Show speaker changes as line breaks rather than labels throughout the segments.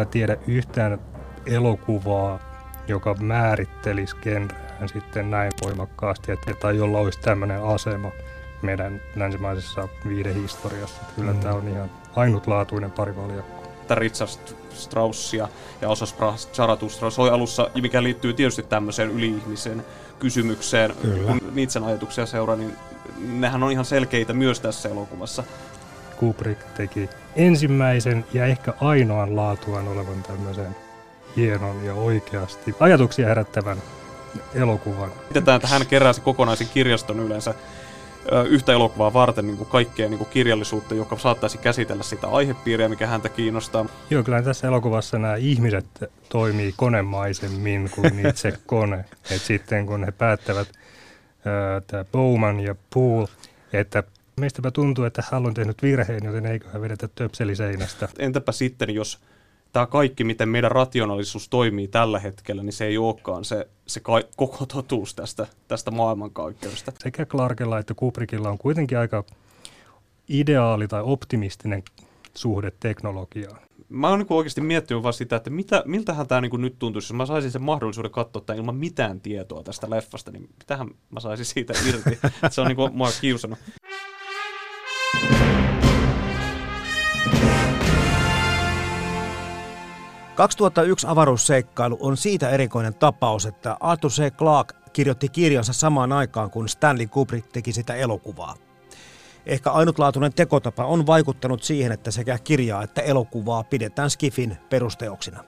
Kyllä tiedä yhtään elokuvaa, joka määrittelisi genreään sitten näin voimakkaasti, että, tai jolla olisi tämmöinen asema meidän länsimaisessa viidehistoriassa. Kyllä mm. tämä on ihan ainutlaatuinen parivaljakko.
Richard Straussia ja osa Zarathustra soi alussa, mikä liittyy tietysti tämmöiseen yli-ihmisen kysymykseen.
Kyllä.
Kun Nietzschen ajatuksia seuraa, niin nehän on ihan selkeitä myös tässä elokuvassa.
Kubrick teki ensimmäisen ja ehkä ainoan laatuaan olevan tämmöisen hienon ja oikeasti ajatuksia herättävän elokuvan.
Mitetään, että hän keräsi kokonaisen kirjaston yleensä yhtä elokuvaa varten niin kuin kaikkea niin kuin kirjallisuutta, joka saattaisi käsitellä sitä aihepiiriä, mikä häntä kiinnostaa.
Joo, kyllä tässä elokuvassa nämä ihmiset toimii konemaisemmin kuin itse kone. Et sitten kun he päättävät, tämä Bowman ja Poole, että meistäpä tuntuu, että hän on tehnyt virheen, joten eiköhän vedetä töpseli seinästä.
Entäpä sitten, jos tämä kaikki, miten meidän rationaalisuus toimii tällä hetkellä, niin se ei olekaan se, se ka- koko totuus tästä, tästä maailmankaikkeudesta.
Sekä Clarkella että Kubrickilla on kuitenkin aika ideaali tai optimistinen suhde teknologiaan.
Mä oon niin oikeasti miettinyt vaan sitä, että mitä, miltähän tämä niin nyt tuntuisi, jos mä saisin sen mahdollisuuden katsoa tämän ilman mitään tietoa tästä leffasta, niin mitähän mä saisin siitä irti. se on niin kuin mua kiusannut.
2001 avaruusseikkailu on siitä erikoinen tapaus, että Arthur C. Clarke kirjoitti kirjansa samaan aikaan, kun Stanley Kubrick teki sitä elokuvaa. Ehkä ainutlaatuinen tekotapa on vaikuttanut siihen, että sekä kirjaa että elokuvaa pidetään Skifin perusteoksina.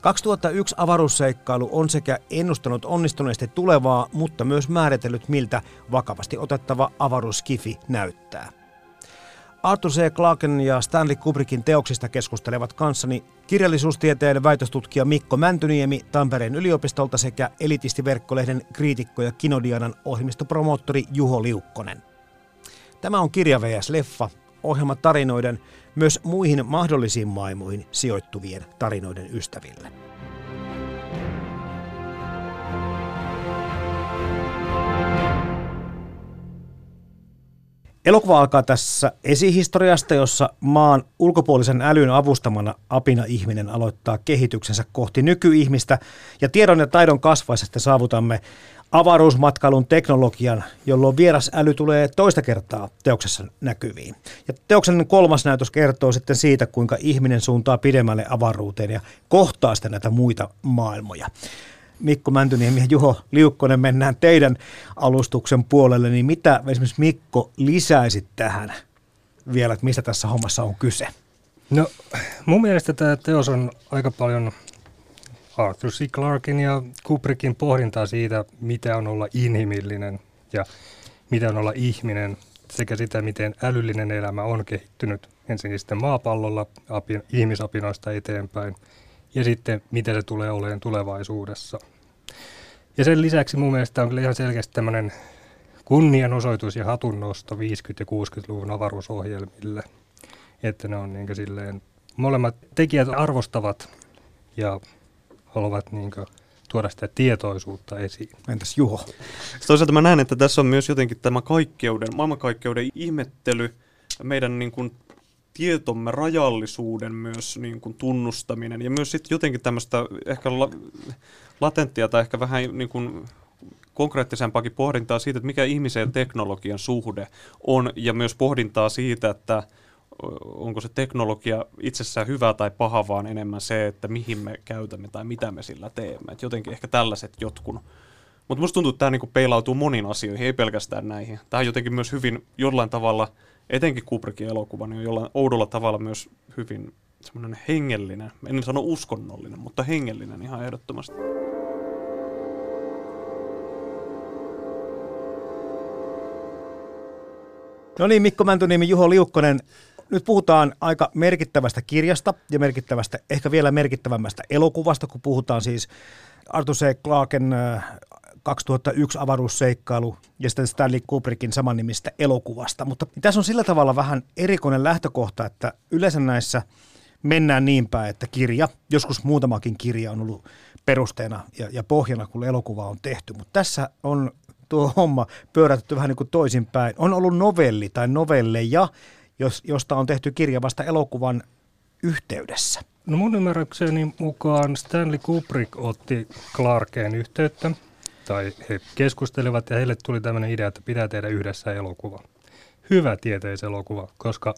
2001 avaruusseikkailu on sekä ennustanut onnistuneesti tulevaa, mutta myös määritellyt miltä vakavasti otettava avaruuskifi näyttää. Arthur C. Clarken ja Stanley Kubrickin teoksista keskustelevat kanssani kirjallisuustieteen väitöstutkija Mikko Mäntyniemi Tampereen yliopistolta sekä elitistiverkkolehden kriitikko ja kinodianan ohjelmistopromoottori Juho Liukkonen. Tämä on Kirja vs. Leffa, ohjelma tarinoiden myös muihin mahdollisiin maailmoihin sijoittuvien tarinoiden ystäville. Elokuva alkaa tässä esihistoriasta, jossa maan ulkopuolisen älyn avustamana apina-ihminen aloittaa kehityksensä kohti nykyihmistä. Ja tiedon ja taidon kasvaessa saavutamme avaruusmatkailun teknologian, jolloin vieras äly tulee toista kertaa teoksessa näkyviin. Ja teoksen kolmas näytös kertoo sitten siitä, kuinka ihminen suuntaa pidemmälle avaruuteen ja kohtaa sitten näitä muita maailmoja. Mikko Mäntyniemi ja Juho Liukkonen mennään teidän alustuksen puolelle, niin mitä esimerkiksi Mikko lisäisit tähän vielä, että mistä tässä hommassa on kyse?
No mun mielestä tämä teos on aika paljon Arthur C. Clarkin ja Kubrickin pohdintaa siitä, mitä on olla inhimillinen ja mitä on olla ihminen sekä sitä, miten älyllinen elämä on kehittynyt ensinnäkin sitten maapallolla apin, ihmisapinoista eteenpäin ja sitten mitä se tulee olemaan tulevaisuudessa. Ja sen lisäksi mun mielestä on kyllä ihan selkeästi tämmöinen kunnianosoitus ja hatunnosto 50- ja 60-luvun avaruusohjelmille, että ne on niin silleen, molemmat tekijät arvostavat ja haluavat niin tuoda sitä tietoisuutta esiin.
Entäs Juho?
Toisaalta mä näen, että tässä on myös jotenkin tämä kaikkeuden, maailmankaikkeuden ihmettely, meidän niin kuin tietomme rajallisuuden myös niin kuin tunnustaminen ja myös sitten jotenkin tämmöistä ehkä la, latenttia tai ehkä vähän niin kuin konkreettisempaakin pohdintaa siitä, että mikä ihmisen ja teknologian suhde on ja myös pohdintaa siitä, että onko se teknologia itsessään hyvä tai paha, vaan enemmän se, että mihin me käytämme tai mitä me sillä teemme. Et jotenkin ehkä tällaiset jotkun. Mutta musta tuntuu, että tämä niinku peilautuu moniin asioihin, ei pelkästään näihin. Tämä on jotenkin myös hyvin jollain tavalla, etenkin Kubrickin elokuva, niin on jollain oudolla tavalla myös hyvin semmoinen hengellinen, en sano uskonnollinen, mutta hengellinen ihan ehdottomasti.
No niin, Mikko Mäntynimi, Juho Liukkonen. Nyt puhutaan aika merkittävästä kirjasta ja merkittävästä, ehkä vielä merkittävämmästä elokuvasta, kun puhutaan siis Arthur C. Clarken 2001 avaruusseikkailu ja sitten Stanley Kubrickin samannimistä elokuvasta. Mutta tässä on sillä tavalla vähän erikoinen lähtökohta, että yleensä näissä mennään niin päin, että kirja, joskus muutamakin kirja on ollut perusteena ja, ja pohjana, kun elokuva on tehty. Mutta tässä on tuo homma pyörätetty vähän niin kuin toisinpäin. On ollut novelli tai novelleja, jos, josta on tehty kirja vasta elokuvan yhteydessä.
No mun ymmärrykseni mukaan Stanley Kubrick otti Clarkeen yhteyttä, tai he keskustelivat ja heille tuli tämmöinen idea, että pitää tehdä yhdessä elokuva. Hyvä tieteiselokuva, koska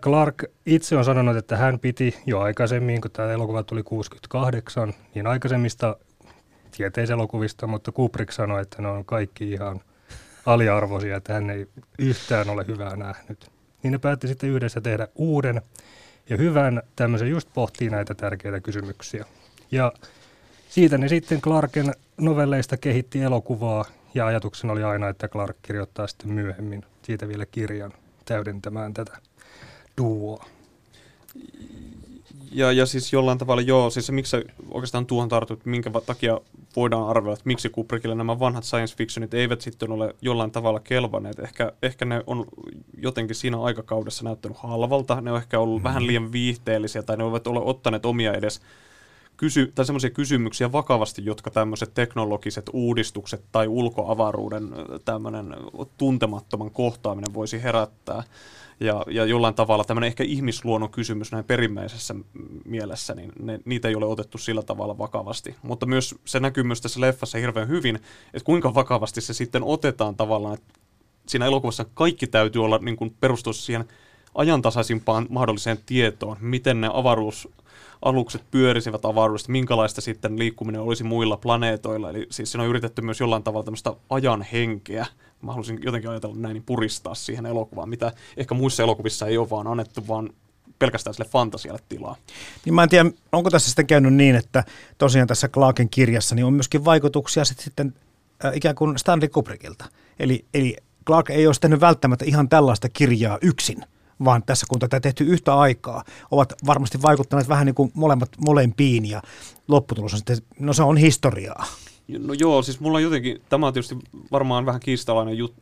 Clark itse on sanonut, että hän piti jo aikaisemmin, kun tämä elokuva tuli 68, niin aikaisemmista tieteiselokuvista, mutta Kubrick sanoi, että ne on kaikki ihan aliarvoisia, että hän ei yhtään ole hyvää nähnyt. Niin ne päätti sitten yhdessä tehdä uuden ja hyvän tämmöisen just pohtii näitä tärkeitä kysymyksiä. Ja siitä ne sitten Clarken novelleista kehitti elokuvaa ja ajatuksena oli aina, että Clark kirjoittaa sitten myöhemmin siitä vielä kirjan täydentämään tätä duoa.
Ja, ja siis jollain tavalla joo, siis se, miksi sä oikeastaan tuohon tartut, minkä takia voidaan arvella, että miksi Kubrickille nämä vanhat science fictionit eivät sitten ole jollain tavalla kelvanneet. Ehkä, ehkä ne on jotenkin siinä aikakaudessa näyttänyt halvalta, ne on ehkä ollut mm-hmm. vähän liian viihteellisiä tai ne ovat ole ottaneet omia edes kysy- tai semmoisia kysymyksiä vakavasti, jotka tämmöiset teknologiset uudistukset tai ulkoavaruuden tämmöinen tuntemattoman kohtaaminen voisi herättää ja, ja jollain tavalla tämmöinen ehkä ihmisluonnon kysymys näin perimmäisessä mielessä, niin ne, niitä ei ole otettu sillä tavalla vakavasti. Mutta myös se näkyy myös tässä leffassa hirveän hyvin, että kuinka vakavasti se sitten otetaan tavallaan, että siinä elokuvassa kaikki täytyy olla niin kuin perustua siihen ajantasaisimpaan mahdolliseen tietoon, miten ne avaruusalukset pyörisivät avaruudesta, minkälaista sitten liikkuminen olisi muilla planeetoilla. Eli siis siinä on yritetty myös jollain tavalla tämmöistä ajan henkeä mä halusin jotenkin ajatella näin, niin puristaa siihen elokuvaan, mitä ehkä muissa elokuvissa ei ole vaan annettu, vaan pelkästään sille fantasialle tilaa.
Niin mä en tiedä, onko tässä sitten käynyt niin, että tosiaan tässä Clarken kirjassa niin on myöskin vaikutuksia sitten, sitten äh, ikään kuin Stanley Kubrickilta. Eli, eli Clark ei ole tehnyt välttämättä ihan tällaista kirjaa yksin, vaan tässä kun tätä tehty yhtä aikaa, ovat varmasti vaikuttaneet vähän niin kuin molemmat molempiin ja lopputulos on sitten, no se on historiaa.
No joo, siis mulla on jotenkin, tämä on tietysti varmaan vähän kiistalainen jut,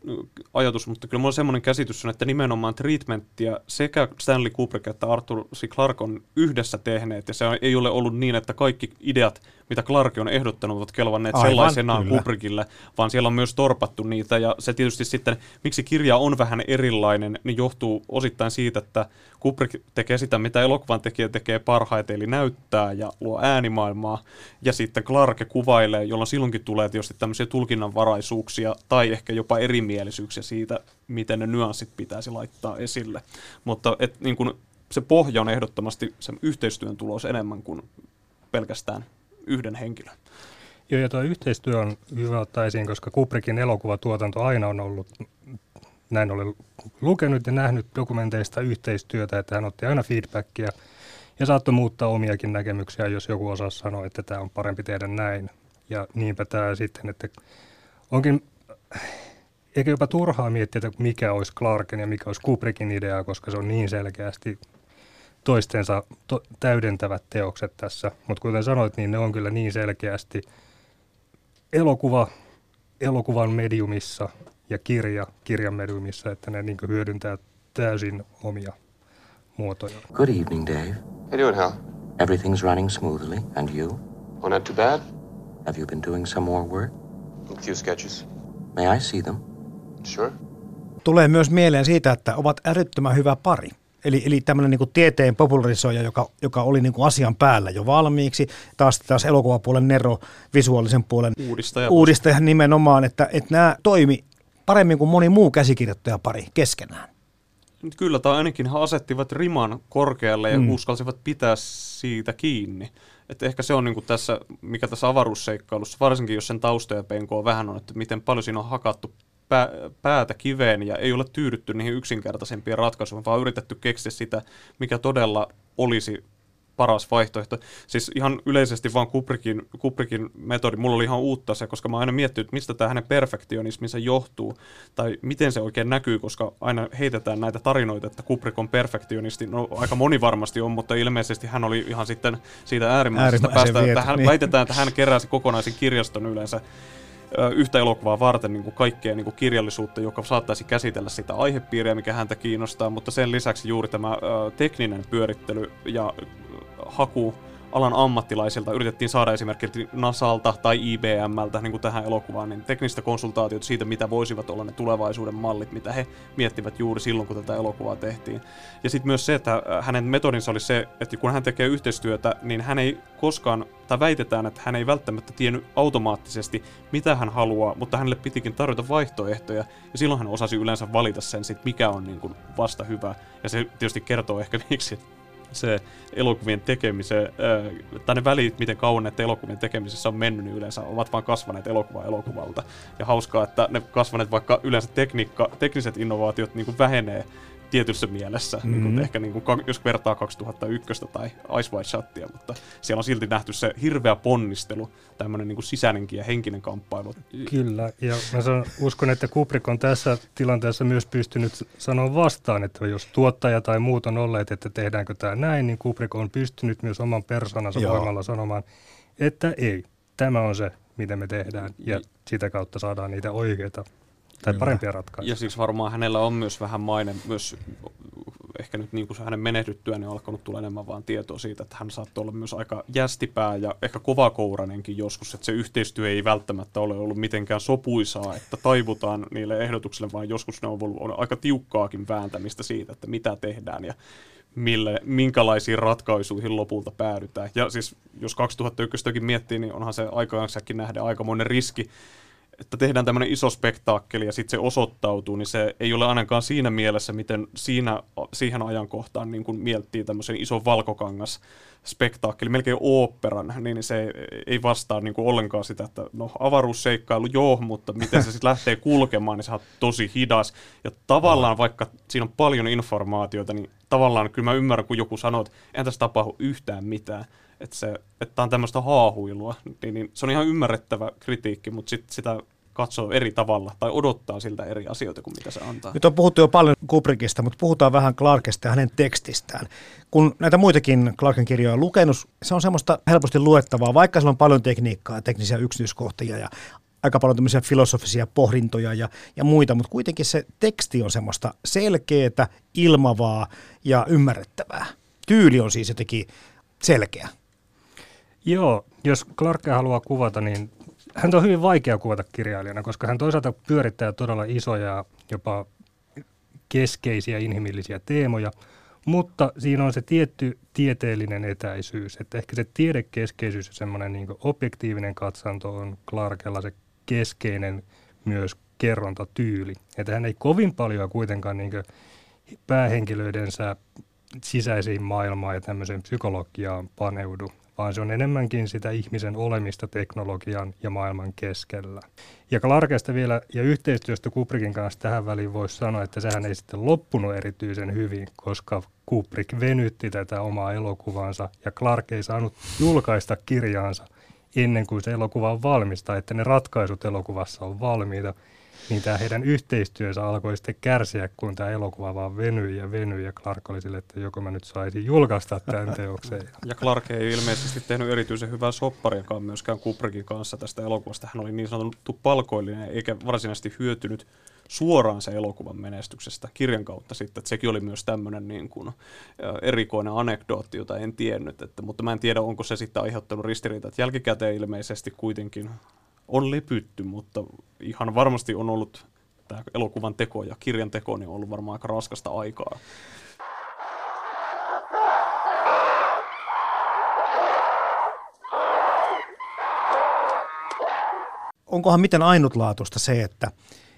ajatus, mutta kyllä mulla on semmoinen käsitys, että nimenomaan treatmenttia sekä Stanley Kubrick että Arthur C. Clarke on yhdessä tehneet, ja se ei ole ollut niin, että kaikki ideat mitä Clark on ehdottanut, ovat kelvanneet Aivan, sellaisenaan kyllä. Kubrickille, vaan siellä on myös torpattu niitä. Ja se tietysti sitten, miksi kirja on vähän erilainen, niin johtuu osittain siitä, että Kubrick tekee sitä, mitä elokuvan tekijä tekee parhaiten, eli näyttää ja luo äänimaailmaa. Ja sitten Clark kuvailee, jolloin silloinkin tulee tietysti tämmöisiä tulkinnanvaraisuuksia tai ehkä jopa erimielisyyksiä siitä, miten ne nyanssit pitäisi laittaa esille. Mutta et, niin kun, se pohja on ehdottomasti sen yhteistyön tulos enemmän kuin pelkästään yhden henkilön.
Joo, ja tuo yhteistyö on hyvä ottaa esiin, koska Kubrickin elokuvatuotanto aina on ollut, näin olen lukenut ja nähnyt dokumenteista yhteistyötä, että hän otti aina feedbackia ja saattoi muuttaa omiakin näkemyksiä, jos joku osaa sanoa, että tämä on parempi tehdä näin. Ja niinpä tämä sitten, että onkin eikä jopa turhaa miettiä, että mikä olisi Clarken ja mikä olisi Kubrickin idea, koska se on niin selkeästi toistensa to- täydentävät teokset tässä. Mutta kuten sanoit, niin ne on kyllä niin selkeästi elokuva elokuvan mediumissa ja kirja kirjan mediumissa, että ne niin hyödyntää täysin omia muotoja.
Good evening, Dave.
How you doing, Hal?
Everything's running smoothly. And you?
Oh, not too bad.
Have you been doing some more work?
A few sketches.
May I see them?
Sure.
Tulee myös mieleen siitä, että ovat älyttömän hyvä pari. Eli, eli tämmöinen niin tieteen popularisoija, joka, joka oli niin kuin asian päällä jo valmiiksi. Taas, taas elokuvapuolen Nero, visuaalisen puolen
uudistaja,
uudistaja nimenomaan, että, että nämä toimi paremmin kuin moni muu käsikirjoittajapari keskenään.
Kyllä, tai ainakin he asettivat riman korkealle ja mm. uskalsivat pitää siitä kiinni. Että ehkä se on niin kuin tässä, mikä tässä avaruusseikkailussa, varsinkin jos sen taustoja penkoa vähän on, että miten paljon siinä on hakattu pää, päätä kiveen ja ei ole tyydytty niihin yksinkertaisempien ratkaisuihin, vaan yritetty keksiä sitä, mikä todella olisi paras vaihtoehto. Siis ihan yleisesti vaan Kubrickin, Kubrickin metodi, mulla oli ihan uutta se, koska mä aina miettinyt, että mistä tämä hänen perfektionisminsa johtuu, tai miten se oikein näkyy, koska aina heitetään näitä tarinoita, että Kubrick on perfektionisti. No aika moni varmasti on, mutta ilmeisesti hän oli ihan sitten siitä äärimmäisestä päästä, että hän,
niin.
väitetään, että hän keräsi kokonaisen kirjaston yleensä yhtä elokuvaa varten niin kuin kaikkea niin kuin kirjallisuutta, joka saattaisi käsitellä sitä aihepiiriä, mikä häntä kiinnostaa, mutta sen lisäksi juuri tämä ö, tekninen pyörittely ja haku alan ammattilaisilta yritettiin saada esimerkiksi NASAlta tai IBMltä niin kuin tähän elokuvaan niin teknistä konsultaatiota siitä, mitä voisivat olla ne tulevaisuuden mallit, mitä he miettivät juuri silloin, kun tätä elokuvaa tehtiin. Ja sitten myös se, että äh, hänen metodinsa oli se, että kun hän tekee yhteistyötä, niin hän ei koskaan, tai väitetään, että hän ei välttämättä tiennyt automaattisesti, mitä hän haluaa, mutta hänelle pitikin tarjota vaihtoehtoja, ja silloin hän osasi yleensä valita sen, sit, mikä on niin kuin vasta hyvä. Ja se tietysti kertoo ehkä miksi se elokuvien tekemiseen, ää, tai ne välit, miten kauan näiden elokuvien tekemisessä on mennyt, niin yleensä ovat vaan kasvaneet elokuva elokuvalta. Ja hauskaa, että ne kasvaneet, vaikka yleensä tekniikka, tekniset innovaatiot niin kuin vähenee tietyssä mielessä, mm-hmm. niin kuin ehkä niin kuin, jos vertaa 2001 tai Ice White Shottia, mutta siellä on silti nähty se hirveä ponnistelu, tämmöinen niin kuin sisäinenkin ja henkinen kamppailu.
Kyllä, ja mä sanon, uskon, että Kubrick on tässä tilanteessa myös pystynyt sanoa vastaan, että jos tuottaja tai muut on olleet, että tehdäänkö tämä näin, niin Kubrick on pystynyt myös oman persoonansa
Joo.
voimalla sanomaan, että ei, tämä on se, mitä me tehdään, ja sitä kautta saadaan niitä oikeita tai parempia ratkaisuja.
Ja siis varmaan hänellä on myös vähän maine, myös ehkä nyt niin kuin se hänen menehdyttyään niin on alkanut tulla enemmän vaan tietoa siitä, että hän saattoi olla myös aika jästipää ja ehkä kovakourainenkin joskus, että se yhteistyö ei välttämättä ole ollut mitenkään sopuisaa, että taivutaan niille ehdotuksille, vaan joskus ne on ollut on aika tiukkaakin vääntämistä siitä, että mitä tehdään ja mille, minkälaisiin ratkaisuihin lopulta päädytään. Ja siis jos 2001 miettii, niin onhan se aikaansakin nähdä aikamoinen riski, että tehdään tämmöinen iso spektaakkeli ja sitten se osoittautuu, niin se ei ole ainakaan siinä mielessä, miten siinä, siihen ajankohtaan niin kun miettii tämmöisen ison valkokangas spektaakkeli, melkein oopperan, niin se ei vastaa niin kuin ollenkaan sitä, että no avaruusseikkailu joo, mutta miten se sitten lähtee kulkemaan, niin se on tosi hidas. Ja tavallaan vaikka siinä on paljon informaatiota, niin tavallaan kyllä mä ymmärrän, kun joku sanoo, että eihän tässä tapahdu yhtään mitään. Että, se, että on tämmöistä haahuilua, niin, niin se on ihan ymmärrettävä kritiikki, mutta sitten sitä katsoo eri tavalla tai odottaa siltä eri asioita kuin mitä se antaa.
Nyt on puhuttu jo paljon Kubrickista, mutta puhutaan vähän Clarkesta ja hänen tekstistään. Kun näitä muitakin Clarken kirjoja on lukenut, se on semmoista helposti luettavaa, vaikka siellä on paljon tekniikkaa ja teknisiä yksityiskohtia ja aika paljon tämmöisiä filosofisia pohdintoja ja, ja muita, mutta kuitenkin se teksti on semmoista selkeää, ilmavaa ja ymmärrettävää. Tyyli on siis jotenkin selkeä.
Joo, jos Clarkea haluaa kuvata, niin hän on hyvin vaikea kuvata kirjailijana, koska hän toisaalta pyörittää todella isoja, jopa keskeisiä inhimillisiä teemoja, mutta siinä on se tietty tieteellinen etäisyys, että ehkä se tiedekeskeisyys ja semmoinen niin objektiivinen katsanto on Clarkella se keskeinen myös kerrontatyyli. Että hän ei kovin paljon kuitenkaan niin päähenkilöidensä sisäisiin maailmaan ja tämmöiseen psykologiaan paneudu, vaan se on enemmänkin sitä ihmisen olemista teknologian ja maailman keskellä. Ja Clarkesta vielä ja yhteistyöstä Kubrickin kanssa tähän väliin voisi sanoa, että sehän ei sitten loppunut erityisen hyvin, koska Kubrick venytti tätä omaa elokuvansa ja Clark ei saanut julkaista kirjaansa ennen kuin se elokuva on valmista, että ne ratkaisut elokuvassa on valmiita niin tämä heidän yhteistyönsä alkoi sitten kärsiä, kun tämä elokuva vaan venyi ja venyi, ja Clark oli sille, että joko mä nyt saisin julkaista tämän teoksen.
Ja Clark ei ilmeisesti tehnyt erityisen hyvää soppariakaan myöskään Kubrickin kanssa tästä elokuvasta. Hän oli niin sanottu palkoillinen, eikä varsinaisesti hyötynyt suoraan se elokuvan menestyksestä kirjan kautta sitten. Että sekin oli myös tämmöinen niin kuin, erikoinen anekdootti, jota en tiennyt. Että, mutta mä en tiedä, onko se sitten aiheuttanut ristiriitaa. Jälkikäteen ilmeisesti kuitenkin on lepytty, mutta ihan varmasti on ollut tämä elokuvan teko ja kirjan teko niin on ollut varmaan aika raskasta aikaa.
Onkohan miten ainutlaatuista se, että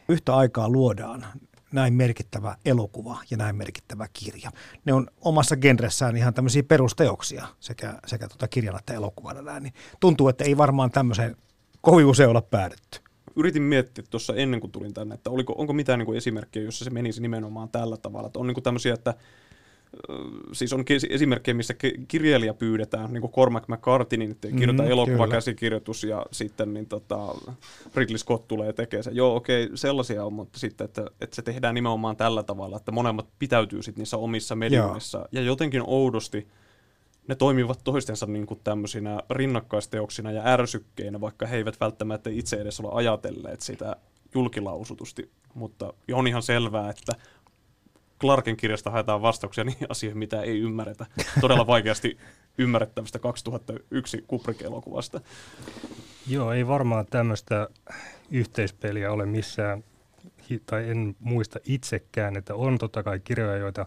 yhtä aikaa luodaan näin merkittävä elokuva ja näin merkittävä kirja. Ne on omassa genressään ihan tämmöisiä perusteoksia sekä, sekä tuota kirjana että elokuvana. Niin tuntuu, että ei varmaan tämmöiseen kovin usein olla päädytty.
Yritin miettiä tuossa ennen kuin tulin tänne, että oliko, onko mitään niin kuin esimerkkejä, jossa se menisi nimenomaan tällä tavalla. Että on niin kuin tämmöisiä, että siis on esimerkkejä, missä ki- kirjailija pyydetään, niin kuin Cormac McCarthy, niin
Mm,
mm, elokuva,
kyllä.
käsikirjoitus ja sitten niin tota, Ridley Scott tulee ja tekee sen. Joo, okei, sellaisia on, mutta sitten, että, että se tehdään nimenomaan tällä tavalla, että molemmat pitäytyy sitten niissä omissa medioissa. Ja jotenkin oudosti ne toimivat toistensa niin kuin tämmöisinä rinnakkaisteoksina ja ärsykkeinä, vaikka he eivät välttämättä itse edes ole ajatelleet sitä julkilausutusti. Mutta on ihan selvää, että Clarken kirjasta haetaan vastauksia niihin asioihin, mitä ei ymmärretä. Todella vaikeasti ymmärrettävästä 2001 Kubrick-elokuvasta.
Joo, ei varmaan tämmöistä yhteispeliä ole missään, tai en muista itsekään, että on totta kai kirjoja, joita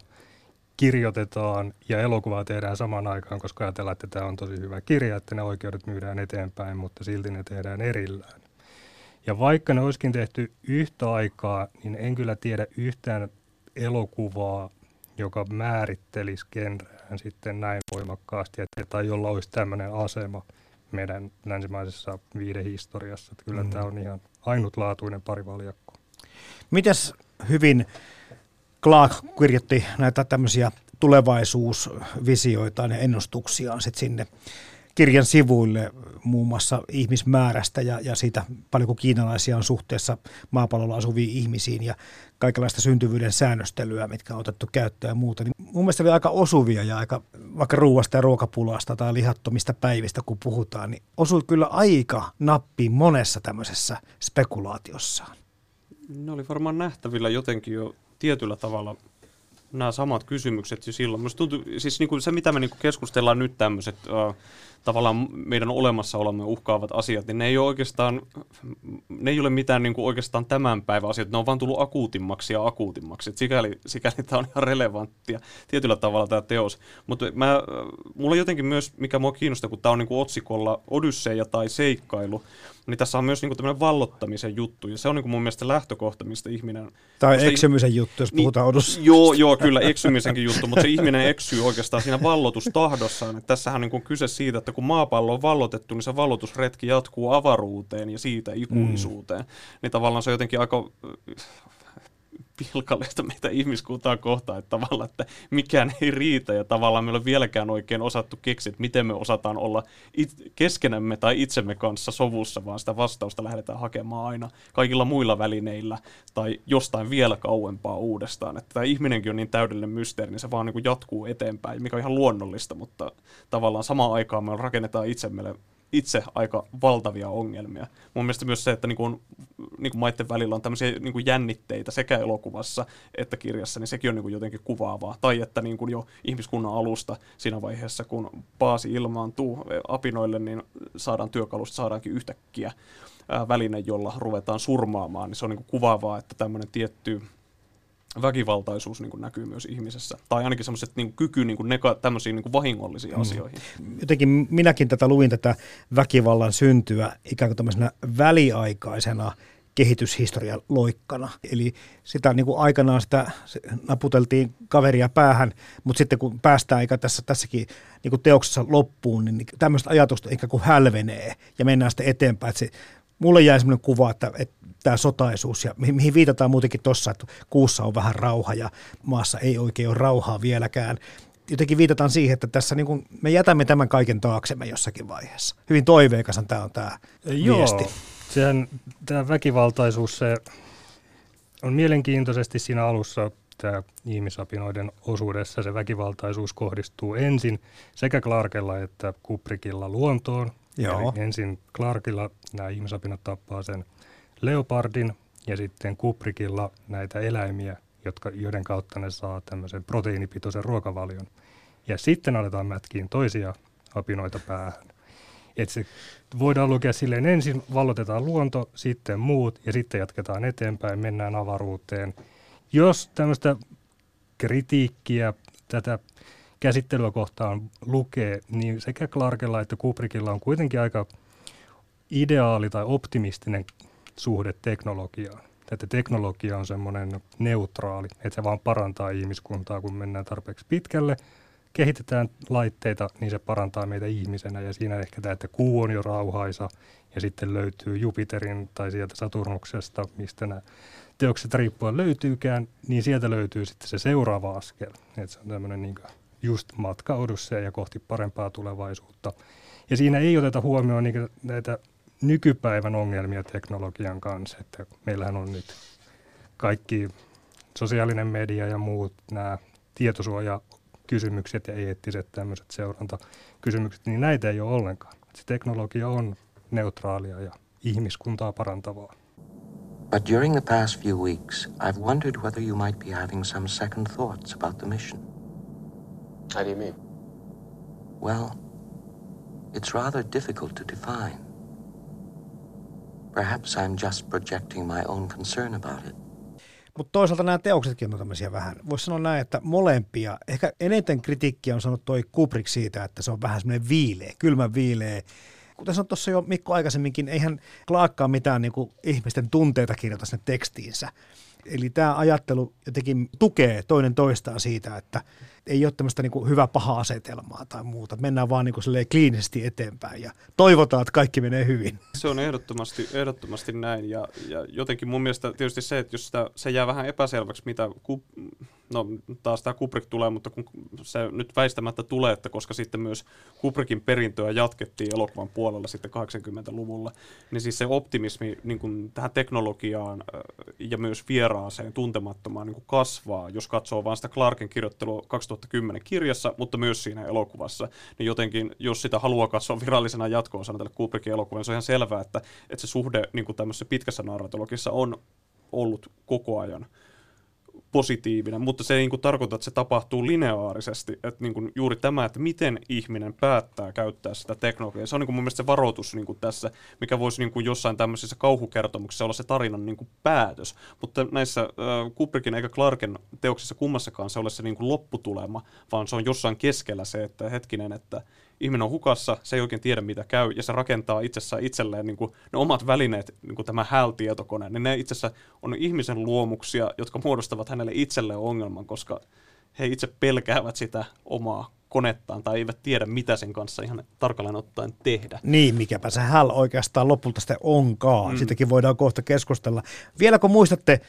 kirjoitetaan ja elokuvaa tehdään samaan aikaan, koska ajatellaan, että tämä on tosi hyvä kirja, että ne oikeudet myydään eteenpäin, mutta silti ne tehdään erillään. Ja vaikka ne olisikin tehty yhtä aikaa, niin en kyllä tiedä yhtään elokuvaa, joka määrittelisi genreään sitten näin voimakkaasti, että, tai jolla olisi tämmöinen asema meidän länsimaisessa viidehistoriassa. Että kyllä mm. tämä on ihan ainutlaatuinen parivaljakko.
Mites hyvin Clark kirjoitti näitä tämmöisiä tulevaisuusvisioitaan ja ennustuksiaan sit sinne kirjan sivuille muun muassa ihmismäärästä ja, ja siitä paljonko kiinalaisia on suhteessa maapallolla asuviin ihmisiin ja kaikenlaista syntyvyyden säännöstelyä, mitkä on otettu käyttöön ja muuta. Niin mun mielestä oli aika osuvia ja aika vaikka ruuasta ja ruokapulasta tai lihattomista päivistä, kun puhutaan, niin osui kyllä aika nappiin monessa tämmöisessä spekulaatiossaan.
Ne oli varmaan nähtävillä jotenkin jo tietyllä tavalla nämä samat kysymykset jo silloin. Musta tuntuu, siis niin kuin se, mitä me niin kuin keskustellaan nyt tämmöiset äh, tavallaan meidän olemassaolomme uhkaavat asiat, niin ne ei ole oikeastaan, ne ei ole mitään niin kuin oikeastaan tämän päivän asioita, ne on vaan tullut akuutimmaksi ja akuutimmaksi. Et sikäli, sikäli tämä on ihan relevanttia tietyllä tavalla tämä teos. Mutta mä, mulla jotenkin myös, mikä mua kiinnostaa, kun tämä on niin kuin otsikolla Odysseja tai seikkailu, niin tässä on myös niin kuin tämmöinen vallottamisen juttu, ja se on niin kuin mun mielestä lähtökohta, mistä ihminen...
Tai eksymisen juttu, jos
Niin,
puhutaan odussa.
Joo, joo, kyllä eksymisenkin juttu, mutta se ihminen eksyy oikeastaan siinä vallotustahdossaan. Että tässähän on niin kuin kyse siitä, että kun maapallo on vallotettu, niin se vallotusretki jatkuu avaruuteen ja siitä ikuisuuteen. Mm. Niin tavallaan se on jotenkin aika pilkallista meitä ihmiskuntaa kohtaan, että tavallaan, että mikään ei riitä ja tavallaan me ei ole vieläkään oikein osattu keksiä, että miten me osataan olla it- keskenämme tai itsemme kanssa sovussa, vaan sitä vastausta lähdetään hakemaan aina kaikilla muilla välineillä tai jostain vielä kauempaa uudestaan. Että tämä ihminenkin on niin täydellinen mysteeri, niin se vaan niin kuin jatkuu eteenpäin, mikä on ihan luonnollista, mutta tavallaan samaan aikaan me rakennetaan itsemme itse aika valtavia ongelmia. Mun mielestä myös se, että niin kuin, niin kuin maiden välillä on tämmöisiä niin kuin jännitteitä sekä elokuvassa että kirjassa, niin sekin on niin kuin jotenkin kuvaavaa. Tai että niin kuin jo ihmiskunnan alusta siinä vaiheessa, kun paasi ilmaantuu apinoille, niin saadaan työkalusta, saadaankin yhtäkkiä väline, jolla ruvetaan surmaamaan, niin se on niin kuin kuvaavaa, että tämmöinen tietty väkivaltaisuus niin kuin näkyy myös ihmisessä. Tai ainakin semmoiset niin kuin kyky niin kuin neka, tämmöisiin niin kuin vahingollisiin mm. asioihin.
Jotenkin minäkin tätä luin tätä väkivallan syntyä ikään kuin tämmöisenä väliaikaisena kehityshistorian loikkana. Eli sitä niin kuin aikanaan sitä naputeltiin kaveria päähän, mutta sitten kun päästään eikä tässä, tässäkin niin kuin teoksessa loppuun, niin tämmöistä ajatusta ikään kuin hälvenee ja mennään sitten eteenpäin. Että se, mulle jäi semmoinen kuva, että, että tämä sotaisuus, ja mihin, viitataan muutenkin tuossa, että kuussa on vähän rauha ja maassa ei oikein ole rauhaa vieläkään. Jotenkin viitataan siihen, että tässä niin kuin me jätämme tämän kaiken taaksemme jossakin vaiheessa. Hyvin toiveikasan tämä on tämä
Joo,
viesti.
sehän, tämä väkivaltaisuus, se on mielenkiintoisesti siinä alussa tämä ihmisapinoiden osuudessa se väkivaltaisuus kohdistuu ensin sekä Clarkella että Kubrickilla luontoon.
Joo.
Eli ensin Clarkilla nämä ihmisapinat tappaa sen leopardin ja sitten Kubrickilla näitä eläimiä, jotka, joiden kautta ne saa tämmöisen proteiinipitoisen ruokavalion. Ja sitten aletaan mätkiin toisia apinoita päähän. Et se voidaan lukea silleen, ensin vallotetaan luonto, sitten muut ja sitten jatketaan eteenpäin, mennään avaruuteen. Jos tämmöistä kritiikkiä tätä käsittelyä kohtaan lukee, niin sekä Clarkella että Kubrickilla on kuitenkin aika ideaali tai optimistinen suhde teknologiaan. että teknologia on semmoinen neutraali, että se vaan parantaa ihmiskuntaa, kun mennään tarpeeksi pitkälle. Kehitetään laitteita, niin se parantaa meitä ihmisenä ja siinä ehkä tämä, että kuu on jo rauhaisa ja sitten löytyy Jupiterin tai sieltä Saturnuksesta, mistä nämä teokset riippuen löytyykään, niin sieltä löytyy sitten se seuraava askel. Että se on tämmöinen niin just matka ja kohti parempaa tulevaisuutta. Ja siinä ei oteta huomioon niin näitä nykypäivän ongelmia teknologian kanssa, että meillähän on nyt kaikki sosiaalinen media ja muut nämä tietosuojakysymykset ja eettiset tämmöiset seurantakysymykset, niin näitä ei ole ollenkaan. Se teknologia on neutraalia ja ihmiskuntaa parantavaa.
But during the past few weeks, I've wondered whether you might be having some second thoughts about the mission.
How do you mean?
Well, it's rather difficult to define. Perhaps I'm just projecting my own concern about it.
Mutta toisaalta nämä teoksetkin on tämmöisiä vähän. Voisi sanoa näin, että molempia. Ehkä eniten kritiikkiä on sanonut toi Kubrick siitä, että se on vähän semmoinen viileä, kylmä viileä. Kuten sanoin tuossa jo Mikko aikaisemminkin, eihän Clarkkaan mitään niin ihmisten tunteita kirjoita sinne tekstiinsä. Eli tämä ajattelu jotenkin tukee toinen toistaan siitä, että ei ole tämmöistä niin hyvä paha asetelmaa tai muuta. Mennään vaan niin kuin kliinisesti eteenpäin ja toivotaan, että kaikki menee hyvin.
Se on ehdottomasti, ehdottomasti näin ja, ja jotenkin mun mielestä tietysti se, että jos sitä, se jää vähän epäselväksi, mitä, ku, no taas tämä Kubrick tulee, mutta kun se nyt väistämättä tulee, että koska sitten myös Kubrickin perintöä jatkettiin elokuvan puolella sitten 80-luvulla, niin siis se optimismi niin kuin tähän teknologiaan ja myös vieraaseen, tuntemattomaan niin kuin kasvaa, jos katsoo vain sitä Clarken kirjoittelua 2010 kirjassa, mutta myös siinä elokuvassa, niin jotenkin, jos sitä haluaa katsoa virallisena jatko-osana tälle Kubrickin elokuvan, niin se on ihan selvää, että, että se suhde niin kuin tämmöisessä pitkässä narratologissa on ollut koko ajan positiivinen, mutta se ei niin kuin tarkoita, että se tapahtuu lineaarisesti. Että niin kuin juuri tämä, että miten ihminen päättää käyttää sitä teknologiaa, se on niin kuin mun mielestä se varoitus niin kuin tässä, mikä voisi niin kuin jossain tämmöisissä kauhukertomuksissa olla se tarinan niin kuin päätös. Mutta näissä äh, Kubrickin eikä Clarken teoksissa kummassakaan se ole se niin kuin lopputulema, vaan se on jossain keskellä se, että hetkinen, että ihminen on hukassa, se ei oikein tiedä mitä käy, ja se rakentaa itsessään itselleen niin kuin, ne omat välineet, niin kuin tämä HAL-tietokone, niin ne itse on ihmisen luomuksia, jotka muodostavat hänelle itselleen ongelman, koska he itse pelkäävät sitä omaa konettaan tai eivät tiedä, mitä sen kanssa ihan tarkalleen ottaen tehdä.
Niin, mikäpä se HAL oikeastaan lopulta sitten onkaan. Mm. Sitäkin voidaan kohta keskustella. Vielä kun muistatte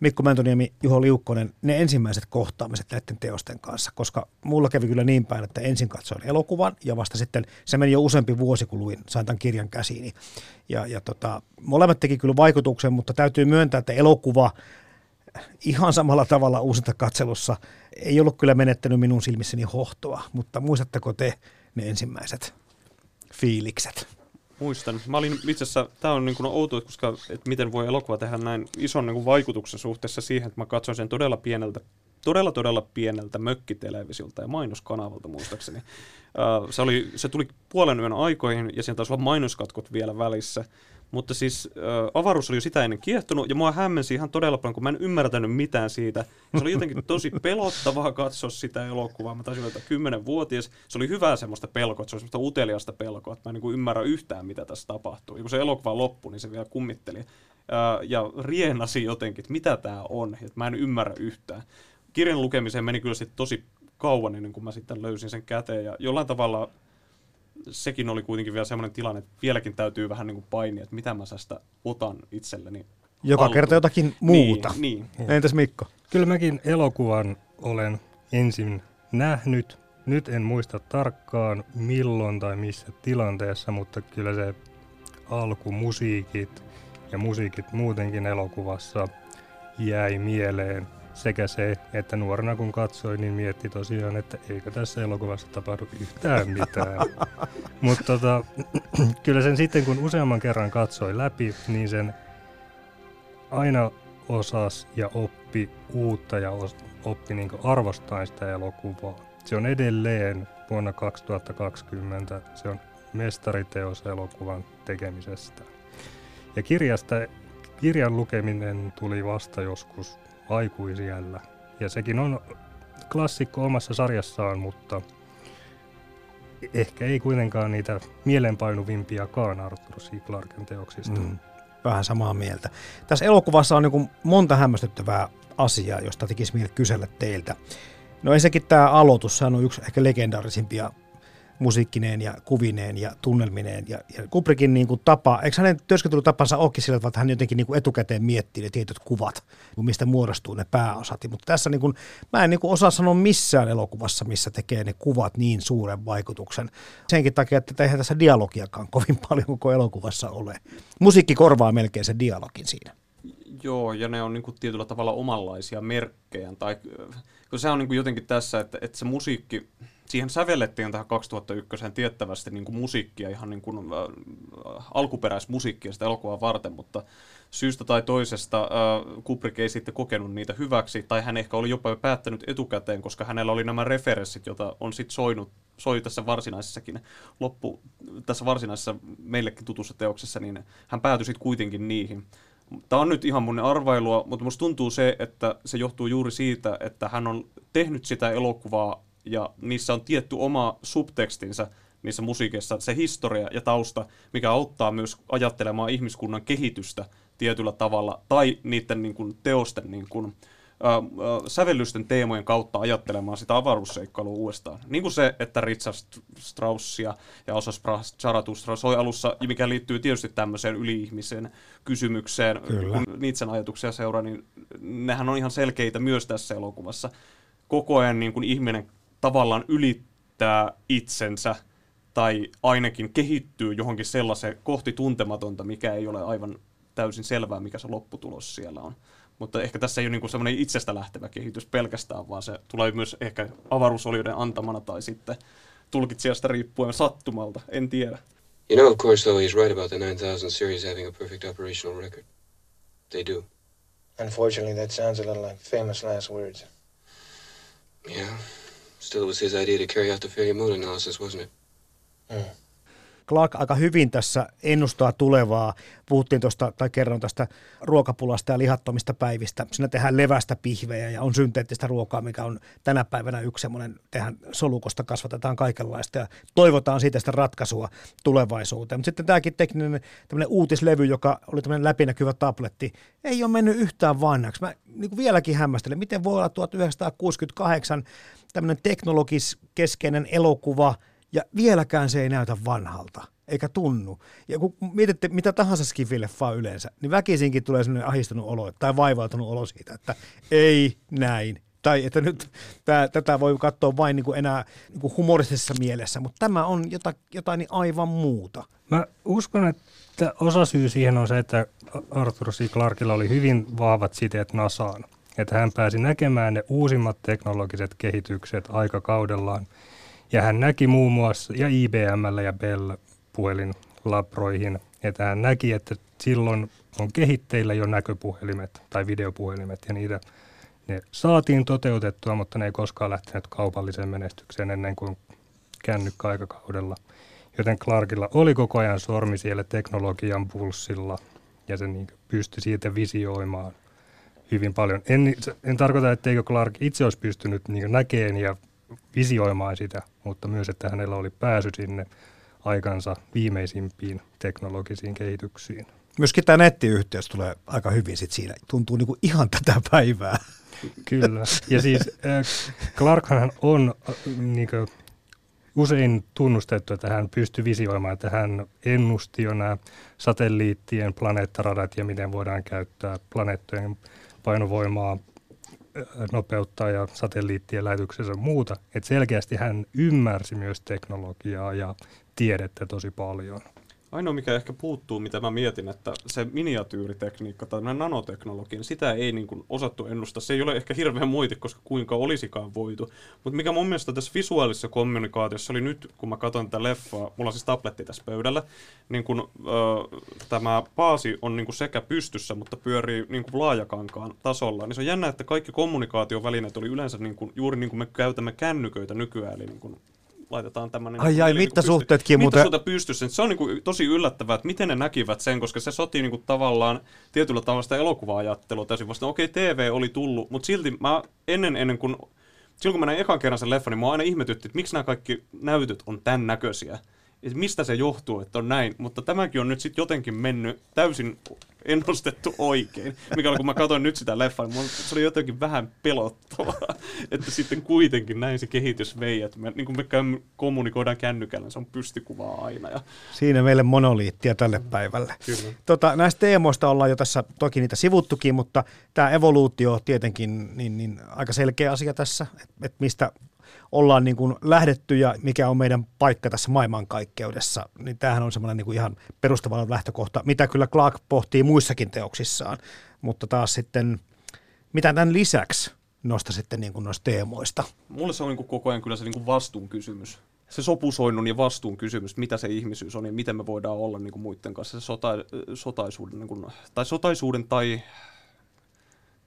Mikko Mäntoniemi, Juho Liukkonen, ne ensimmäiset kohtaamiset näiden teosten kanssa, koska mulla kävi kyllä niin päin, että ensin katsoin elokuvan ja vasta sitten, se meni jo useampi vuosi, kun luin, sain tämän kirjan käsiini. Ja, ja tota, molemmat teki kyllä vaikutuksen, mutta täytyy myöntää, että elokuva ihan samalla tavalla uusinta katselussa ei ollut kyllä menettänyt minun silmissäni hohtoa, mutta muistatteko te ne ensimmäiset fiilikset?
Muistan. Mä olin itse asiassa, tää on niin kuin outoa, koska että miten voi elokuva tehdä näin ison niin kuin vaikutuksen suhteessa siihen, että mä katsoin sen todella pieneltä, todella todella pieneltä mökkitelevisiltä ja mainoskanavalta muistaakseni. Uh, se, oli, se tuli puolen yön aikoihin ja siinä taisi olla mainoskatkot vielä välissä. Mutta siis äh, avaruus oli jo sitä ennen kiehtonut, ja mua hämmensi ihan todella paljon, kun mä en ymmärtänyt mitään siitä. Ja se oli jotenkin tosi pelottavaa katsoa sitä elokuvaa. Mä taisin olla kymmenenvuotias. Se oli hyvää semmoista pelkoa, että se oli semmoista uteliasta pelkoa, että mä en niin kuin ymmärrä yhtään, mitä tässä tapahtuu. Ja kun se elokuva loppui, niin se vielä kummitteli. Äh, ja rienasi jotenkin, että mitä tämä on, että mä en ymmärrä yhtään. Kirjan lukemiseen meni kyllä sitten tosi kauan ennen kuin mä sitten löysin sen käteen. Ja jollain tavalla sekin oli kuitenkin vielä semmoinen tilanne, että vieläkin täytyy vähän niin kuin painia, että mitä mä tästä otan itselleni.
Joka alkuun. kerta jotakin muuta.
Niin, niin.
Entäs Mikko?
Kyllä mäkin elokuvan olen ensin nähnyt. Nyt en muista tarkkaan milloin tai missä tilanteessa, mutta kyllä se alkumusiikit ja musiikit muutenkin elokuvassa jäi mieleen sekä se, että nuorena kun katsoi, niin mietti tosiaan, että eikö tässä elokuvassa tapahdu yhtään mitään. Mutta tota, kyllä sen sitten kun useamman kerran katsoi läpi, niin sen aina osas ja oppi uutta ja oppi niin arvostaa sitä elokuvaa. Se on edelleen vuonna 2020, se on mestariteos elokuvan tekemisestä. Ja kirjasta, kirjan lukeminen tuli vasta joskus aikuisiällä. Ja sekin on klassikko omassa sarjassaan, mutta ehkä ei kuitenkaan niitä mielenpainuvimpiakaan Arthur C. Clarken teoksista. Mm.
vähän samaa mieltä. Tässä elokuvassa on niin monta hämmästyttävää asiaa, josta tekisi mieli kysellä teiltä. No ensinnäkin tämä aloitus, on yksi ehkä legendaarisimpia musiikkineen ja kuvineen ja tunnelmineen. Ja, ja Kubrickin niin kuin tapa, eikö hänen työskentelytapansa olekin sillä että hän jotenkin niin kuin etukäteen miettii ne tietyt kuvat, mistä muodostuu ne pääosat. Mutta tässä niin kuin, mä en niin kuin osaa sanoa missään elokuvassa, missä tekee ne kuvat niin suuren vaikutuksen. Senkin takia, että eihän tässä dialogiakaan kovin paljon koko elokuvassa ole. Musiikki korvaa melkein sen dialogin siinä.
Joo, ja ne on niin kuin tietyllä tavalla omanlaisia merkkejä. Tai, kun se on niin kuin jotenkin tässä, että, että se musiikki, siihen sävellettiin tähän 2001 tiettävästi niin kuin musiikkia, ihan niin kuin, äh, alkuperäismusiikkia sitä elokuvaa varten, mutta syystä tai toisesta äh, Kubrick ei sitten kokenut niitä hyväksi, tai hän ehkä oli jopa päättänyt etukäteen, koska hänellä oli nämä referenssit, joita on sitten soinut, soi tässä varsinaisessakin loppu, tässä varsinaisessa meillekin tutussa teoksessa, niin hän päätyi sitten kuitenkin niihin. Tämä on nyt ihan mun arvailua, mutta musta tuntuu se, että se johtuu juuri siitä, että hän on tehnyt sitä elokuvaa ja niissä on tietty oma subtekstinsä niissä musiikeissa, se historia ja tausta, mikä auttaa myös ajattelemaan ihmiskunnan kehitystä tietyllä tavalla, tai niiden niin kuin, teosten niin kuin, ää, sävellysten teemojen kautta ajattelemaan sitä avaruusseikkailua uudestaan. Niin kuin se, että Richard Straussia ja Osa Zarathustra soi alussa, mikä liittyy tietysti tämmöiseen yli-ihmiseen kysymykseen, Kyllä. kun Nietzschen ajatuksia seuraa, niin nehän on ihan selkeitä myös tässä elokuvassa. Koko ajan niin kuin ihminen tavallaan ylittää itsensä tai ainakin kehittyy johonkin sellaiseen kohti tuntematonta, mikä ei ole aivan täysin selvää, mikä se lopputulos siellä on. Mutta ehkä tässä ei ole niin semmoinen itsestä lähtevä kehitys pelkästään, vaan se tulee myös ehkä avaruusolioiden antamana tai sitten tulkitsijasta riippuen sattumalta, en tiedä.
You know, of course, though, he's right about the 9000 series having a perfect operational record. They do.
Unfortunately, that sounds a little like famous last words.
Yeah. Still, it was his idea to carry out the failure mode analysis, wasn't it?
Mm. Clark aika hyvin tässä ennustaa tulevaa. Puhuttiin tuosta, tai kerron tästä ruokapulasta ja lihattomista päivistä. Siinä tehdään levästä pihvejä ja on synteettistä ruokaa, mikä on tänä päivänä yksi semmoinen, tehdään solukosta, kasvatetaan kaikenlaista ja toivotaan siitä sitä ratkaisua tulevaisuuteen. Mutta sitten tämäkin tekninen tämmöinen uutislevy, joka oli tämmöinen läpinäkyvä tabletti, ei ole mennyt yhtään vanhaksi. Mä niin kuin vieläkin hämmästelen, miten voi olla 1968 tämmöinen teknologis keskeinen elokuva – ja vieläkään se ei näytä vanhalta, eikä tunnu. Ja kun mietitte mitä tahansa skifileffaa yleensä, niin väkisinkin tulee sellainen ahistunut olo tai vaivautunut olo siitä, että ei näin. Tai että nyt tää, tätä voi katsoa vain niin kuin enää niin kuin humoristisessa mielessä, mutta tämä on jotain, jotain aivan muuta.
Mä uskon, että osa syy siihen on se, että Arthur C. Clarkilla oli hyvin vahvat siteet NASAan. Että hän pääsi näkemään ne uusimmat teknologiset kehitykset aikakaudellaan – ja hän näki muun muassa, ja IBMllä ja Bell puhelinlabroihin, että hän näki, että silloin on kehitteillä jo näköpuhelimet tai videopuhelimet, ja niitä ne saatiin toteutettua, mutta ne ei koskaan lähtenyt kaupalliseen menestykseen ennen kuin kännykkäaikakaudella. Joten Clarkilla oli koko ajan sormi siellä teknologian pulssilla, ja se niin pystyi siitä visioimaan hyvin paljon. En, en tarkoita, etteikö Clark itse olisi pystynyt niin näkemään ja visioimaan sitä, mutta myös, että hänellä oli pääsy sinne aikansa viimeisimpiin teknologisiin kehityksiin.
Myöskin tämä nettiyhteys tulee aika hyvin sit siinä. Tuntuu niinku ihan tätä päivää.
Kyllä. Ja siis äh, Clarkhan on äh, niin kuin, usein tunnustettu, että hän pystyi visioimaan, että hän ennusti jo nämä satelliittien planeettaradat ja miten voidaan käyttää planeettojen painovoimaa nopeuttaa ja satelliittien lähetyksessä muuta. Että selkeästi hän ymmärsi myös teknologiaa ja tiedettä tosi paljon.
Ainoa, mikä ehkä puuttuu, mitä mä mietin, että se miniatyyritekniikka tai nanoteknologia, niin sitä ei niin kuin osattu ennustaa. Se ei ole ehkä hirveän moiti, koska kuinka olisikaan voitu. Mutta mikä mun mielestä tässä visuaalisessa kommunikaatiossa oli nyt, kun mä katson tätä leffaa, mulla on siis tabletti tässä pöydällä, niin kun, ö, tämä paasi on niin kuin sekä pystyssä, mutta pyörii niin kuin laajakankaan tasolla. Niin se on jännä, että kaikki kommunikaatiovälineet oli yleensä niin kuin, juuri niin kuin me käytämme kännyköitä nykyään, eli niin kuin laitetaan tämmöinen...
Ai ai, mittasuhteetkin
muuten... Mittasuhteet pystyssä. Se on niin kuin tosi yllättävää, että miten ne näkivät sen, koska se sotii niin kuin tavallaan tietyllä tavalla sitä elokuva-ajattelua täysin vasta. Okei, okay, TV oli tullut, mutta silti mä ennen, ennen kuin... Silloin kun mä näin ekan kerran sen leffan, niin mua aina ihmetytti, että miksi nämä kaikki näytöt on tämän näköisiä. Että mistä se johtuu, että on näin. Mutta tämäkin on nyt sitten jotenkin mennyt täysin ennustettu oikein. Mikä oli, kun mä katsoin nyt sitä leffaa, niin se oli jotenkin vähän pelottavaa, että sitten kuitenkin näin se kehitys vei, että me, niin kuin me kommunikoidaan kännykällä, se on pystikuvaa aina. Ja...
Siinä meille monoliittia tälle päivälle.
Kyllä.
Tota, näistä teemoista ollaan jo tässä toki niitä sivuttukin, mutta tämä evoluutio tietenkin niin, niin aika selkeä asia tässä, että et mistä ollaan niin kuin lähdetty ja mikä on meidän paikka tässä maailmankaikkeudessa, niin tämähän on semmoinen niin kuin ihan perustava lähtökohta, mitä kyllä Clark pohtii muissakin teoksissaan, mutta taas sitten, mitä tämän lisäksi nosta sitten niin kuin noista teemoista?
Mulle se on niin kuin koko ajan kyllä se niin kuin vastuun kysymys. Se sopusoinnun ja vastuun kysymys, mitä se ihmisyys on ja miten me voidaan olla niin kuin muiden kanssa. Se sota, sotaisuuden, niin kuin, tai sotaisuuden tai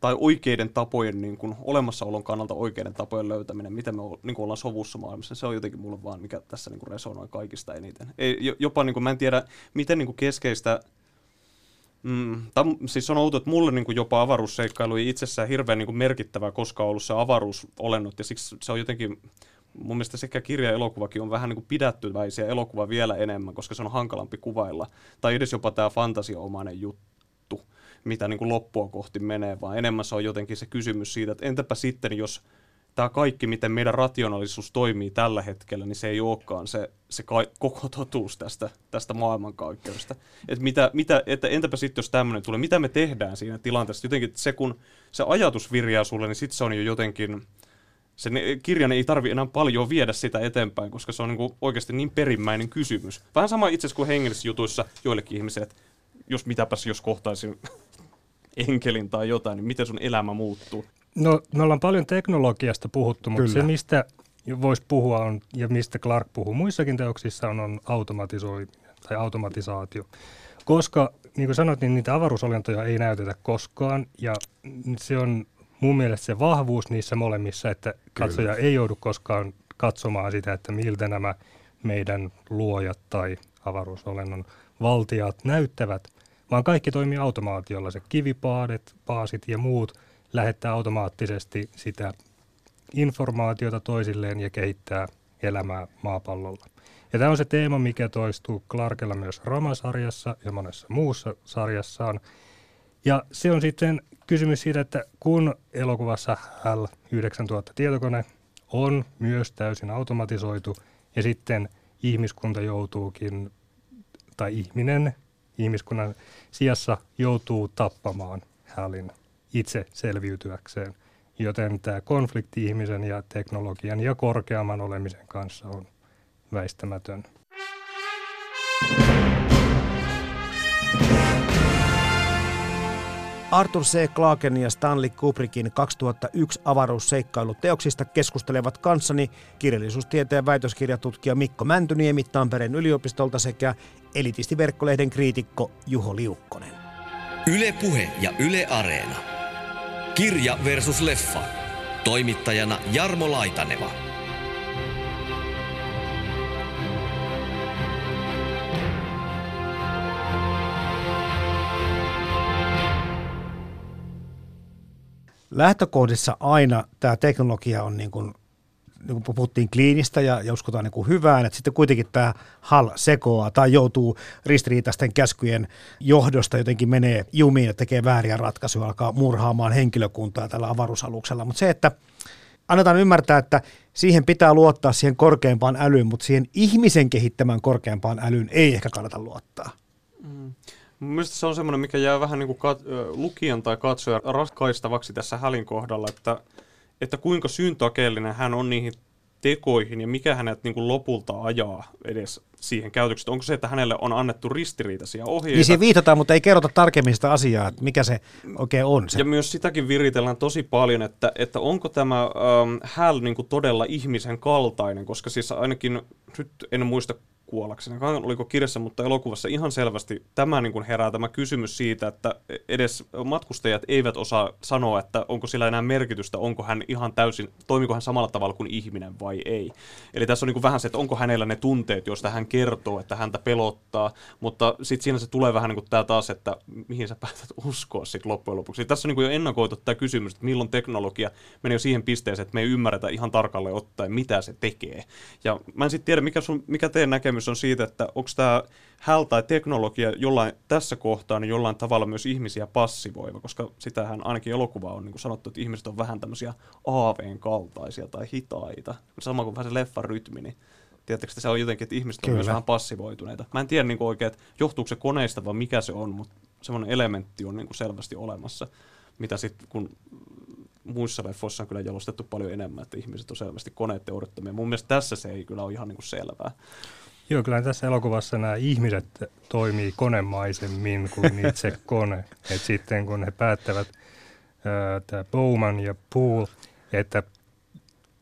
tai oikeiden tapojen, niin kuin, olemassaolon kannalta oikeiden tapojen löytäminen, miten me niin kuin, ollaan sovussa maailmassa, se on jotenkin mulle vaan, mikä tässä niin kuin, resonoi kaikista eniten. Ei, jopa niin kuin, mä en tiedä, miten niin kuin, keskeistä Mm, tam, siis on outo, että mulle niin kuin jopa avaruusseikkailu ei itsessään hirveän niin kuin merkittävää koskaan ollut se avaruusolennot, ja siksi se on jotenkin, mun mielestä sekä kirja ja elokuvakin on vähän niin kuin pidättyväisiä, elokuva vielä enemmän, koska se on hankalampi kuvailla, tai edes jopa tämä fantasiaomainen juttu mitä niin kuin loppua kohti menee, vaan enemmän se on jotenkin se kysymys siitä, että entäpä sitten, jos tämä kaikki, miten meidän rationaalisuus toimii tällä hetkellä, niin se ei olekaan se, se ka- koko totuus tästä, tästä maailmankaikkeudesta. Että mitä, mitä, että entäpä sitten, jos tämmöinen tulee, mitä me tehdään siinä tilanteessa? Jotenkin se, kun se ajatus virjaa sulle, niin sitten se on jo jotenkin, se kirjan ei tarvi enää paljon viedä sitä eteenpäin, koska se on niin oikeasti niin perimmäinen kysymys. Vähän sama itse asiassa kuin hengellisissä jutuissa joillekin ihmisille, että jos mitäpäs jos kohtaisin enkelin tai jotain, niin miten sun elämä muuttuu?
No, me ollaan paljon teknologiasta puhuttu, mutta Kyllä. se mistä voisi puhua on, ja mistä Clark puhuu muissakin teoksissa on, on automatisoiminen tai automatisaatio. Koska, niin kuin sanoit, niin niitä avaruusolentoja ei näytetä koskaan, ja se on mun mielestä se vahvuus niissä molemmissa, että katsoja Kyllä. ei joudu koskaan katsomaan sitä, että miltä nämä meidän luojat tai avaruusolennon valtiat näyttävät, vaan kaikki toimii automaatiolla. Se kivipaadet, paasit ja muut lähettää automaattisesti sitä informaatiota toisilleen ja kehittää elämää maapallolla. Ja tämä on se teema, mikä toistuu Clarkella myös Rama-sarjassa ja monessa muussa sarjassaan. Ja se on sitten kysymys siitä, että kun elokuvassa L9000 tietokone on myös täysin automatisoitu ja sitten ihmiskunta joutuukin, tai ihminen ihmiskunnan sijassa joutuu tappamaan Halin itse selviytyäkseen. Joten tämä konflikti ihmisen ja teknologian ja korkeamman olemisen kanssa on väistämätön.
Arthur C. Clarken ja Stanley Kubrickin 2001 avaruusseikkailuteoksista keskustelevat kanssani kirjallisuustieteen väitöskirjatutkija Mikko Mäntyniemi Tampereen yliopistolta sekä elitistiverkkolehden kriitikko Juho Liukkonen.
Yle Puhe ja Yle Areena. Kirja versus leffa. Toimittajana Jarmo Laitaneva.
Lähtökohdissa aina tämä teknologia on niin kuin, niin kuin puhuttiin kliinistä ja, ja uskotaan niin kuin hyvään, että sitten kuitenkin tämä HAL sekoaa tai joutuu ristiriitaisten käskyjen johdosta jotenkin menee jumiin ja tekee vääriä ratkaisuja, alkaa murhaamaan henkilökuntaa tällä avaruusaluksella. Mutta se, että annetaan ymmärtää, että siihen pitää luottaa siihen korkeampaan älyyn, mutta siihen ihmisen kehittämään korkeampaan älyyn ei ehkä kannata luottaa. Mm.
Mielestäni se on semmoinen, mikä jää vähän niin kuin kat- lukijan tai katsojan ratkaistavaksi tässä Hälin kohdalla, että, että kuinka syntakeellinen hän on niihin tekoihin ja mikä hänet niin kuin lopulta ajaa edes siihen käytökseen. Onko se, että hänelle on annettu ristiriitaisia ohjeita?
Niin siihen viitataan, mutta ei kerrota tarkemmin sitä asiaa, että mikä se oikein on. Se.
Ja myös sitäkin viritellään tosi paljon, että, että onko tämä ähm, Hal niin kuin todella ihmisen kaltainen, koska siis ainakin, nyt en muista kuollakseen. Oliko kirjassa, mutta elokuvassa ihan selvästi tämä niin kuin herää tämä kysymys siitä, että edes matkustajat eivät osaa sanoa, että onko sillä enää merkitystä, onko hän ihan täysin, toimiko hän samalla tavalla kuin ihminen vai ei. Eli tässä on niin kuin vähän se, että onko hänellä ne tunteet, joista hän kertoo, että häntä pelottaa, mutta sitten siinä se tulee vähän niin kuin tämä taas, että mihin sä päätät uskoa sitten loppujen lopuksi. Tässä on niin kuin jo ennakoitu tämä kysymys, että milloin teknologia menee jo siihen pisteeseen, että me ei ymmärretä ihan tarkalleen ottaen, mitä se tekee. Ja mä en sitten tiedä, mikä, sun, mikä teidän näkemys kysymys on siitä, että onko tämä HAL tai teknologia jollain, tässä kohtaa niin jollain tavalla myös ihmisiä passivoiva, koska sitähän ainakin elokuva on niin kuin sanottu, että ihmiset on vähän tämmöisiä aaveen kaltaisia tai hitaita. Sama kuin vähän se leffan rytmi, niin tiedättekö, että se on jotenkin, että ihmiset on
Kyllä.
myös vähän passivoituneita. Mä en tiedä niin oikein, että johtuuko se koneista vai mikä se on, mutta semmoinen elementti on niin kuin selvästi olemassa, mitä sitten kun muissa leffoissa on kyllä jalostettu paljon enemmän, että ihmiset on selvästi odottamia. Mun mielestä tässä se ei kyllä ole ihan niin kuin selvää.
Joo, kyllä tässä elokuvassa nämä ihmiset toimii konemaisemmin kuin itse kone. Et sitten kun he päättävät, tämä Bowman ja Poole, että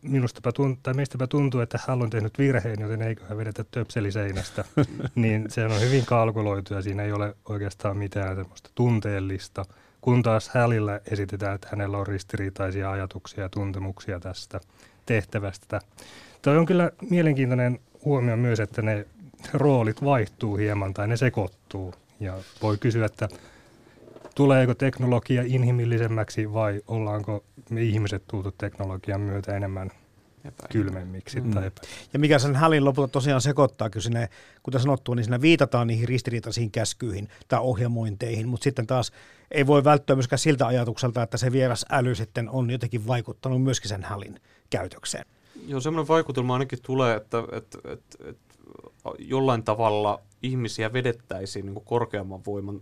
minustapa tuntuu, tai meistäpä tuntuu, että hän on tehnyt virheen, joten eiköhän vedetä töpseli seinästä, niin se on hyvin kalkuloitu ja siinä ei ole oikeastaan mitään semmoista tunteellista. Kun taas Hälillä esitetään, että hänellä on ristiriitaisia ajatuksia ja tuntemuksia tästä tehtävästä. Toi on kyllä mielenkiintoinen huomio myös, että ne roolit vaihtuu hieman tai ne sekoittuu. Ja voi kysyä, että tuleeko teknologia inhimillisemmäksi vai ollaanko me ihmiset tultu teknologian myötä enemmän kylmemmiksi
Mm.
tai epä.
Ja mikä sen hälin lopulta tosiaan sekoittaa, kun sinne, kuten sanottua, niin siinä viitataan niihin ristiriitaisiin käskyihin tai ohjelmointeihin, mutta sitten taas ei voi välttyä myöskään siltä ajatukselta, että se vieras äly sitten on jotenkin vaikuttanut myöskin sen hälin käytökseen.
Joo, semmoinen vaikutelma ainakin tulee, että, että, että, että jollain tavalla ihmisiä vedettäisiin niin korkeamman voiman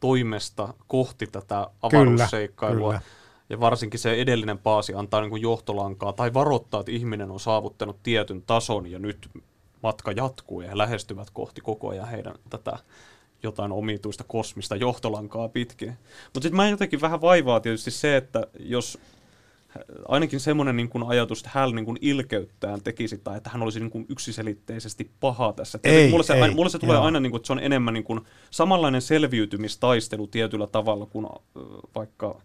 toimesta kohti tätä avaruusseikkailua.
kyllä.
Ja varsinkin se edellinen paasi antaa niin johtolankaa tai varoittaa, että ihminen on saavuttanut tietyn tason ja nyt matka jatkuu ja he lähestyvät kohti koko ajan heidän tätä jotain omituista kosmista johtolankaa pitkin. Mutta sitten mä jotenkin vähän vaivaa tietysti se, että jos ainakin semmoinen niin kuin ajatus, että hän niin kuin ilkeyttään tekisi tai että hän olisi niin kuin yksiselitteisesti paha tässä.
Ei,
Tietenkin mulle, se,
ei,
aina, mulle se tulee
joo.
aina, niin kuin, että se on enemmän niin kuin samanlainen selviytymistaistelu tietyllä tavalla kuin vaikka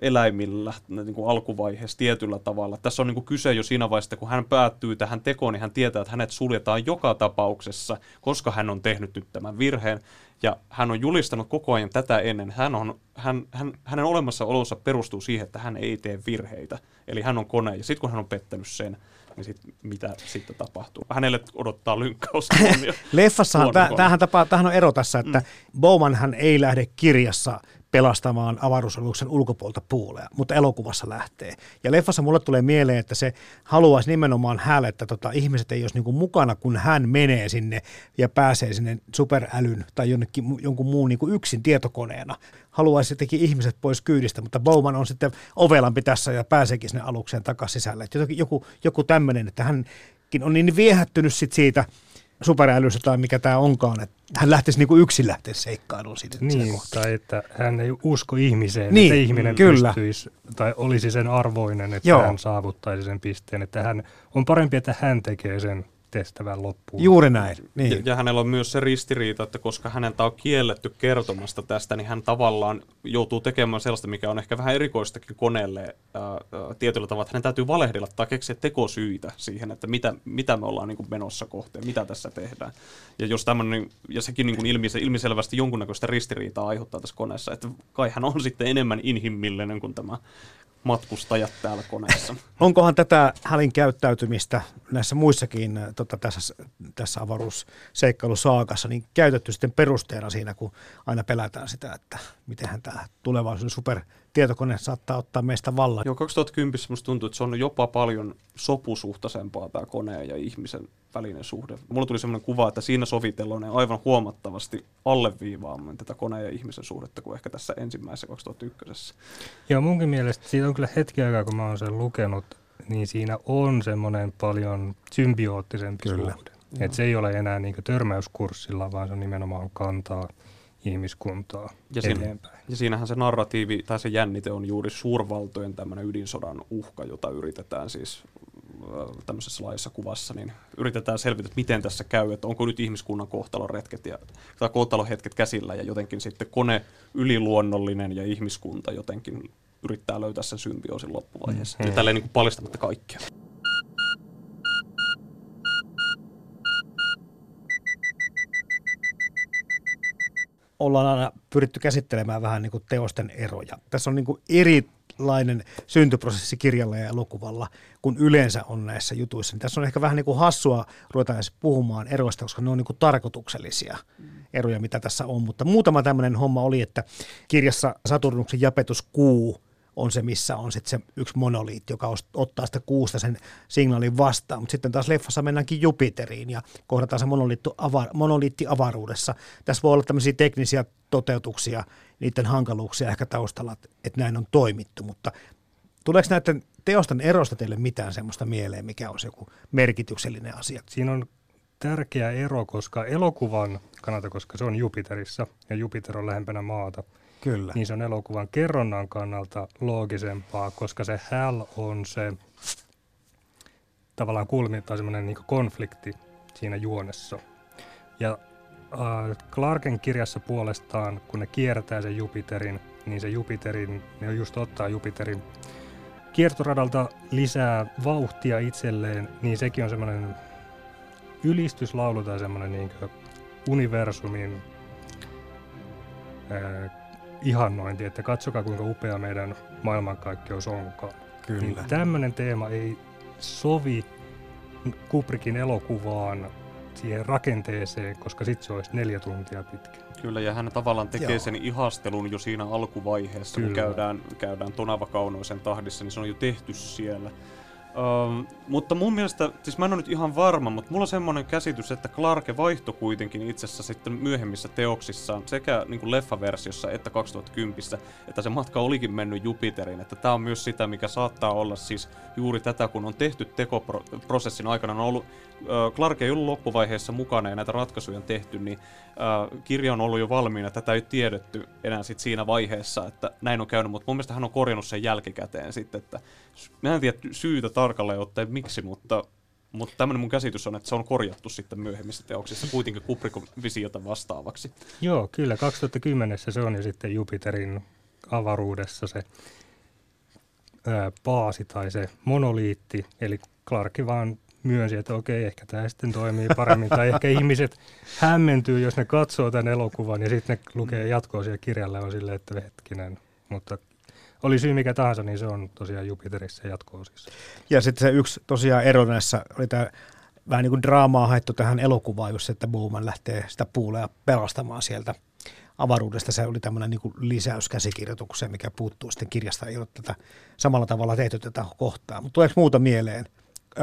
eläimillä niin kuin alkuvaiheessa tietyllä tavalla. Tässä on niin kuin kyse jo siinä vaiheessa, että kun hän päättyy tähän tekoon, niin hän tietää, että hänet suljetaan joka tapauksessa, koska hän on tehnyt nyt tämän virheen. Ja hän on julistanut koko ajan tätä ennen. Hän on, hän, hän, hänen olemassaolonsa perustuu siihen, että hän ei tee virheitä. Eli hän on kone. Ja sitten kun hän on pettänyt sen, niin sit, mitä sitten tapahtuu? Hänelle odottaa lynkkaus.
Leffassahan, tämähän, tapa, tämähän on ero tässä, että mm. Bowman hän ei lähde kirjassa pelastamaan avaruusaluksen ulkopuolta puuleja, mutta elokuvassa lähtee. Ja leffassa mulle tulee mieleen, että se haluaisi nimenomaan hänelle, että tota, ihmiset ei olisi niinku mukana, kun hän menee sinne ja pääsee sinne superälyn tai jonnekin, jonkun muun niinku yksin tietokoneena. Haluaisi jotenkin ihmiset pois kyydistä, mutta Bowman on sitten ovelampi tässä ja pääseekin sinne alukseen takaisin sisälle. Et joku, joku tämmöinen, että hänkin on niin viehättynyt sit siitä superälystä tai mikä tämä onkaan, että hän lähtisi niinku yksin lähteä seikkailuun siitä.
Niin, tai että hän ei usko ihmiseen,
Niin,
että ihminen
kyllä.
pystyisi tai olisi sen arvoinen, että
Joo.
hän saavuttaisi sen pisteen. Että hän, on parempi, että hän tekee sen tehtävän loppuun.
Juuri näin. Niin.
Ja, ja hänellä on myös se ristiriita, että koska häneltä on kielletty kertomasta tästä, niin hän tavallaan joutuu tekemään sellaista, mikä on ehkä vähän erikoistakin koneelle ää, ää, tietyllä tavalla, että hänen täytyy valehdella tai keksiä tekosyitä siihen, että mitä, mitä me ollaan niin kuin menossa kohteen, mitä tässä tehdään. Ja, jos tämmönen, ja sekin niin kuin ilmise, ilmiselvästi jonkunnäköistä ristiriitaa aiheuttaa tässä koneessa, että kai hän on sitten enemmän inhimillinen kuin tämä matkustajat täällä koneessa.
Onkohan tätä hälin käyttäytymistä näissä muissakin äh, tota, tässä, tässä avaruusseikkailusaakassa niin käytetty sitten perusteena siinä, kun aina pelätään sitä, että mitenhän tämä tulevaisuuden supertietokone saattaa ottaa meistä vallan.
Joo, 2010 musta tuntuu, että se on jopa paljon sopusuhtaisempaa tämä koneen ja ihmisen välinen suhde. Mulla tuli sellainen kuva, että siinä sovitellaan ne aivan huomattavasti alleviivaamaan tätä koneen ja ihmisen suhdetta kuin ehkä tässä ensimmäisessä 2001.
Ja munkin mielestä siitä on kyllä hetki aikaa, kun mä oon sen lukenut, niin siinä on semmoinen paljon symbioottisempi
Kyllä.
suhde. Että se ei ole enää niin törmäyskurssilla, vaan se on nimenomaan kantaa ihmiskuntaa
Ja siinä,
eteenpäin.
ja siinähän se narratiivi tai se jännite on juuri suurvaltojen tämmöinen ydinsodan uhka, jota yritetään siis äh, tämmöisessä laajassa kuvassa, niin yritetään selvitä, että miten tässä käy, että onko nyt ihmiskunnan kohtalon retket ja, tai kohtalon hetket käsillä ja jotenkin sitten kone yliluonnollinen ja ihmiskunta jotenkin yrittää löytää sen symbioosin loppuvaiheessa. Mm. Ja tälleen niin kuin paljastamatta kaikkea.
Ollaan aina pyritty käsittelemään vähän niin kuin teosten eroja. Tässä on niin kuin eri erilainen syntyprosessi kirjalla ja elokuvalla kuin yleensä on näissä jutuissa. Niin tässä on ehkä vähän niin kuin hassua ruveta edes puhumaan eroista, koska ne on niin kuin tarkoituksellisia eroja, mitä tässä on. Mutta muutama tämmöinen homma oli, että kirjassa Saturnuksen japetuskuu on se, missä on sitten se yksi monoliitti, joka ottaa sitä kuusta sen signaalin vastaan. Mutta sitten taas leffassa mennäänkin Jupiteriin ja kohdataan se monoliitti, avar, monoliitti avaruudessa. Tässä voi olla tämmöisiä teknisiä toteutuksia, niiden hankaluuksia ehkä taustalla, että näin on toimittu, mutta tuleeko näiden teosten erosta teille mitään semmoista mieleen, mikä on joku merkityksellinen asia?
Siinä on tärkeä ero, koska elokuvan kannalta, koska se on Jupiterissa ja Jupiter on lähempänä maata –
Kyllä.
niin se on elokuvan kerronnan kannalta loogisempaa, koska se Hal on se tavallaan kulmittaa semmoinen niin konflikti siinä juonessa. Ja äh, Clarken kirjassa puolestaan, kun ne kiertää sen Jupiterin, niin se Jupiterin, ne just ottaa Jupiterin kiertoradalta lisää vauhtia itselleen, niin sekin on semmoinen ylistyslaulu tai semmoinen niin universumin ää, ihannointi, että katsokaa kuinka upea meidän maailmankaikkeus onkaan.
Kyllä.
Niin tämmöinen teema ei sovi Kubrickin elokuvaan siihen rakenteeseen, koska sitten se olisi neljä tuntia pitkä.
Kyllä, ja hän tavallaan tekee Joo. sen ihastelun jo siinä alkuvaiheessa, Kyllä. kun käydään, käydään Tonava Kaunoisen tahdissa, niin se on jo tehty siellä. Um, mutta mun mielestä, siis mä en ole nyt ihan varma, mutta mulla on semmoinen käsitys, että Clarke vaihto kuitenkin itse asiassa sitten myöhemmissä teoksissaan, sekä niin kuin leffaversiossa että 2010, että se matka olikin mennyt Jupiterin. Että tämä on myös sitä, mikä saattaa olla siis juuri tätä, kun on tehty tekoprosessin aikana, on ollut Clark ei ollut loppuvaiheessa mukana ja näitä ratkaisuja on tehty, niin kirja on ollut jo valmiina. Tätä ei tiedetty enää sit siinä vaiheessa, että näin on käynyt, mutta mun mielestä hän on korjannut sen jälkikäteen sitten, että mä en tiedä syytä tarkalleen ottaen miksi, mutta mutta tämmöinen mun käsitys on, että se on korjattu sitten myöhemmissä teoksissa kuitenkin Kubrikon visiota vastaavaksi.
Joo, kyllä. 2010 se on jo sitten Jupiterin avaruudessa se ää, baasi tai se monoliitti, eli Clark vaan myönsi, että okei, ehkä tämä sitten toimii paremmin. tai ehkä ihmiset hämmentyy, jos ne katsoo tämän elokuvan ja sitten ne lukee jatkoa siellä kirjalle on silleen, että hetkinen. Mutta oli syy mikä tahansa, niin se on tosiaan Jupiterissa jatko-osissa.
Ja sitten se yksi tosiaan ero näissä oli tämä vähän niin kuin draamaa haettu tähän elokuvaan, just että Bowman lähtee sitä puulea pelastamaan sieltä avaruudesta. Se oli tämmöinen niin lisäys käsikirjoitukseen, mikä puuttuu sitten kirjasta. Ei ole tätä samalla tavalla tehty tätä kohtaa. Mutta tuleeko muuta mieleen?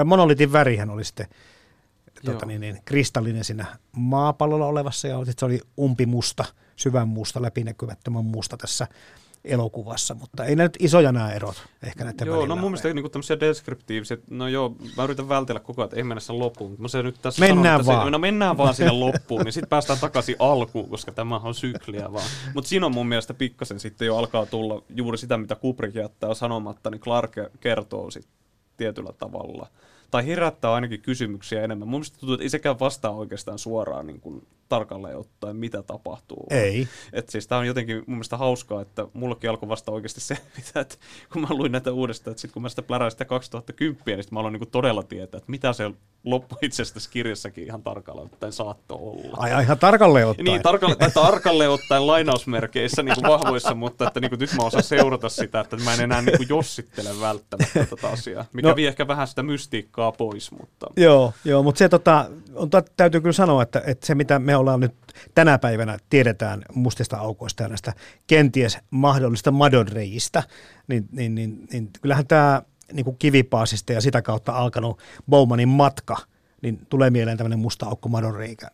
Monolitin värihän oli sitten tota, niin, niin, kristallinen siinä maapallolla olevassa ja se oli umpimusta, syvän musta, läpinäkymättömän musta tässä elokuvassa, mutta ei nyt isoja nämä erot ehkä näiden
Joo, no mun mielestä niin tämmöisiä deskriptiivisia, no joo, mä yritän vältellä koko ajan, että ei mennä sen loppuun, mutta mä se nyt tässä
mennään
sanon,
vaan.
Se, no mennään vaan sinne loppuun, niin sitten päästään takaisin alkuun, koska tämä on sykliä vaan. Mutta siinä on mun mielestä pikkasen sitten jo alkaa tulla juuri sitä, mitä Kubrick jättää sanomatta, niin Clark kertoo sitten tietyllä tavalla – tai herättää ainakin kysymyksiä enemmän. Mun mielestä tuntuu, että ei sekään vastaa oikeastaan suoraan niin kuin, tarkalleen ottaen, mitä tapahtuu.
Ei.
Et siis tää on jotenkin mun mielestä hauskaa, että mullekin alkoi vasta oikeasti se, mitä, että kun mä luin näitä uudestaan, että sit kun mä sitä pläräin sitä 2010, niin sit mä aloin niin todella tietää, että mitä se loppu itse asiassa kirjassakin ihan tarkalleen ottaen saattoi olla.
Ai, ai ihan tarkalleen ottaen.
Niin, tarkalleen, tai tarkalleen ottaen lainausmerkeissä niin kuin vahvoissa, mutta että niin kuin, nyt mä osaan seurata sitä, että mä en enää niin kuin jossittele välttämättä tätä asiaa, mikä no, vie ehkä vähän sitä mystiikkaa pois. Mutta...
Joo, joo mutta se tota, on, täytyy kyllä sanoa, että, että se mitä me ollaan nyt tänä päivänä tiedetään mustista aukoista ja näistä kenties mahdollista madonreijistä, niin, niin, niin, niin kyllähän tämä niin kuin kivipaasista ja sitä kautta alkanut Bowmanin matka, niin tulee mieleen tämmöinen musta aukko madonreikä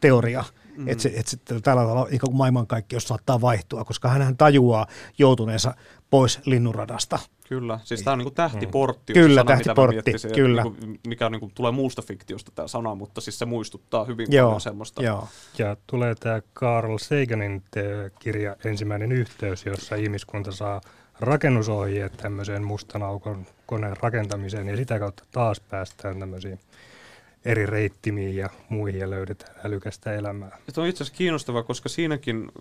teoria, mm. että se, et se, tällä tavalla niin maailmankaikkeus saattaa vaihtua, koska hän tajuaa joutuneensa pois linnunradasta –
Kyllä, siis tämä on niin tähtiportti.
Kyllä,
sana,
tähtiportti, kyllä.
Niin kuin, mikä niin kuin, tulee muusta fiktiosta tämä sana, mutta siis se muistuttaa hyvin joo, paljon semmoista.
Joo. Ja tulee tämä Carl Saganin kirja Ensimmäinen yhteys, jossa ihmiskunta saa rakennusohjeet tämmöiseen mustan aukon koneen rakentamiseen ja sitä kautta taas päästään tämmöisiin eri reittimiin ja muihin ja löydetään älykästä elämää.
Se on itse asiassa kiinnostavaa, koska siinäkin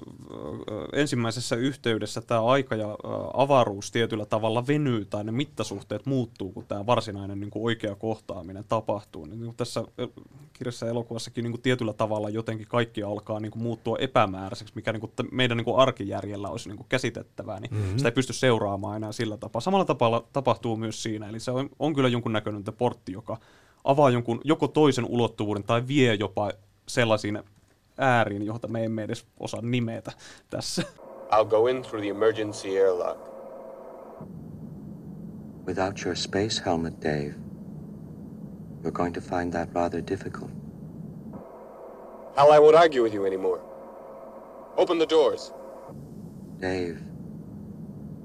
ensimmäisessä yhteydessä tämä aika ja avaruus tietyllä tavalla venyy tai ne mittasuhteet muuttuu, kun tämä varsinainen niin kuin oikea kohtaaminen tapahtuu. Niin, niin tässä kirjassa ja elokuvassakin niin kuin tietyllä tavalla jotenkin kaikki alkaa niin kuin muuttua epämääräiseksi, mikä niin kuin meidän niin kuin arkijärjellä olisi niin kuin käsitettävää, niin mm-hmm. sitä ei pysty seuraamaan enää sillä tapaa. Samalla tapaa tapahtuu myös siinä, eli se on, on kyllä jonkunnäköinen portti, joka avaa jonkun joko toisen ulottuvuuden tai vie jopa sellaisiin ääriin, joita me emme edes osaa nimetä tässä.
I'll go in through the emergency airlock.
Without your space helmet, Dave, you're going to find that rather difficult.
Hal, I won't argue with you anymore. Open the doors.
Dave,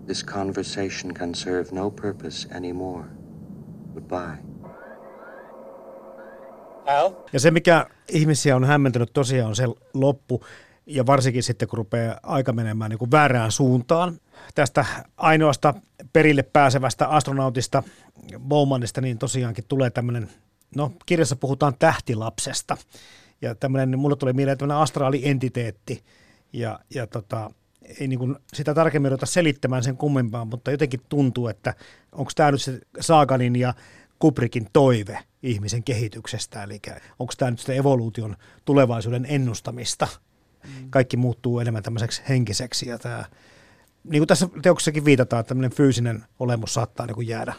this conversation can serve no purpose anymore. Goodbye.
Ja se, mikä ihmisiä on hämmentänyt tosiaan on se loppu, ja varsinkin sitten kun rupeaa aika menemään niin kuin väärään suuntaan. Tästä ainoasta perille pääsevästä astronautista Bowmanista, niin tosiaankin tulee tämmöinen, no kirjassa puhutaan tähtilapsesta. Ja tämmöinen, niin mulle tulee mieleen tämmöinen astraalientiteetti. Ja, ja tota, ei niin kuin sitä tarkemmin ruveta selittämään sen kummempaa, mutta jotenkin tuntuu, että onko tämä nyt se Saaganin ja Kubrickin toive ihmisen kehityksestä, eli onko tämä nyt sitä evoluution tulevaisuuden ennustamista. Mm. Kaikki muuttuu enemmän tämmöiseksi henkiseksi ja tämä, niin kuin tässä teoksessakin viitataan, että tämmöinen fyysinen olemus saattaa niin kuin jäädä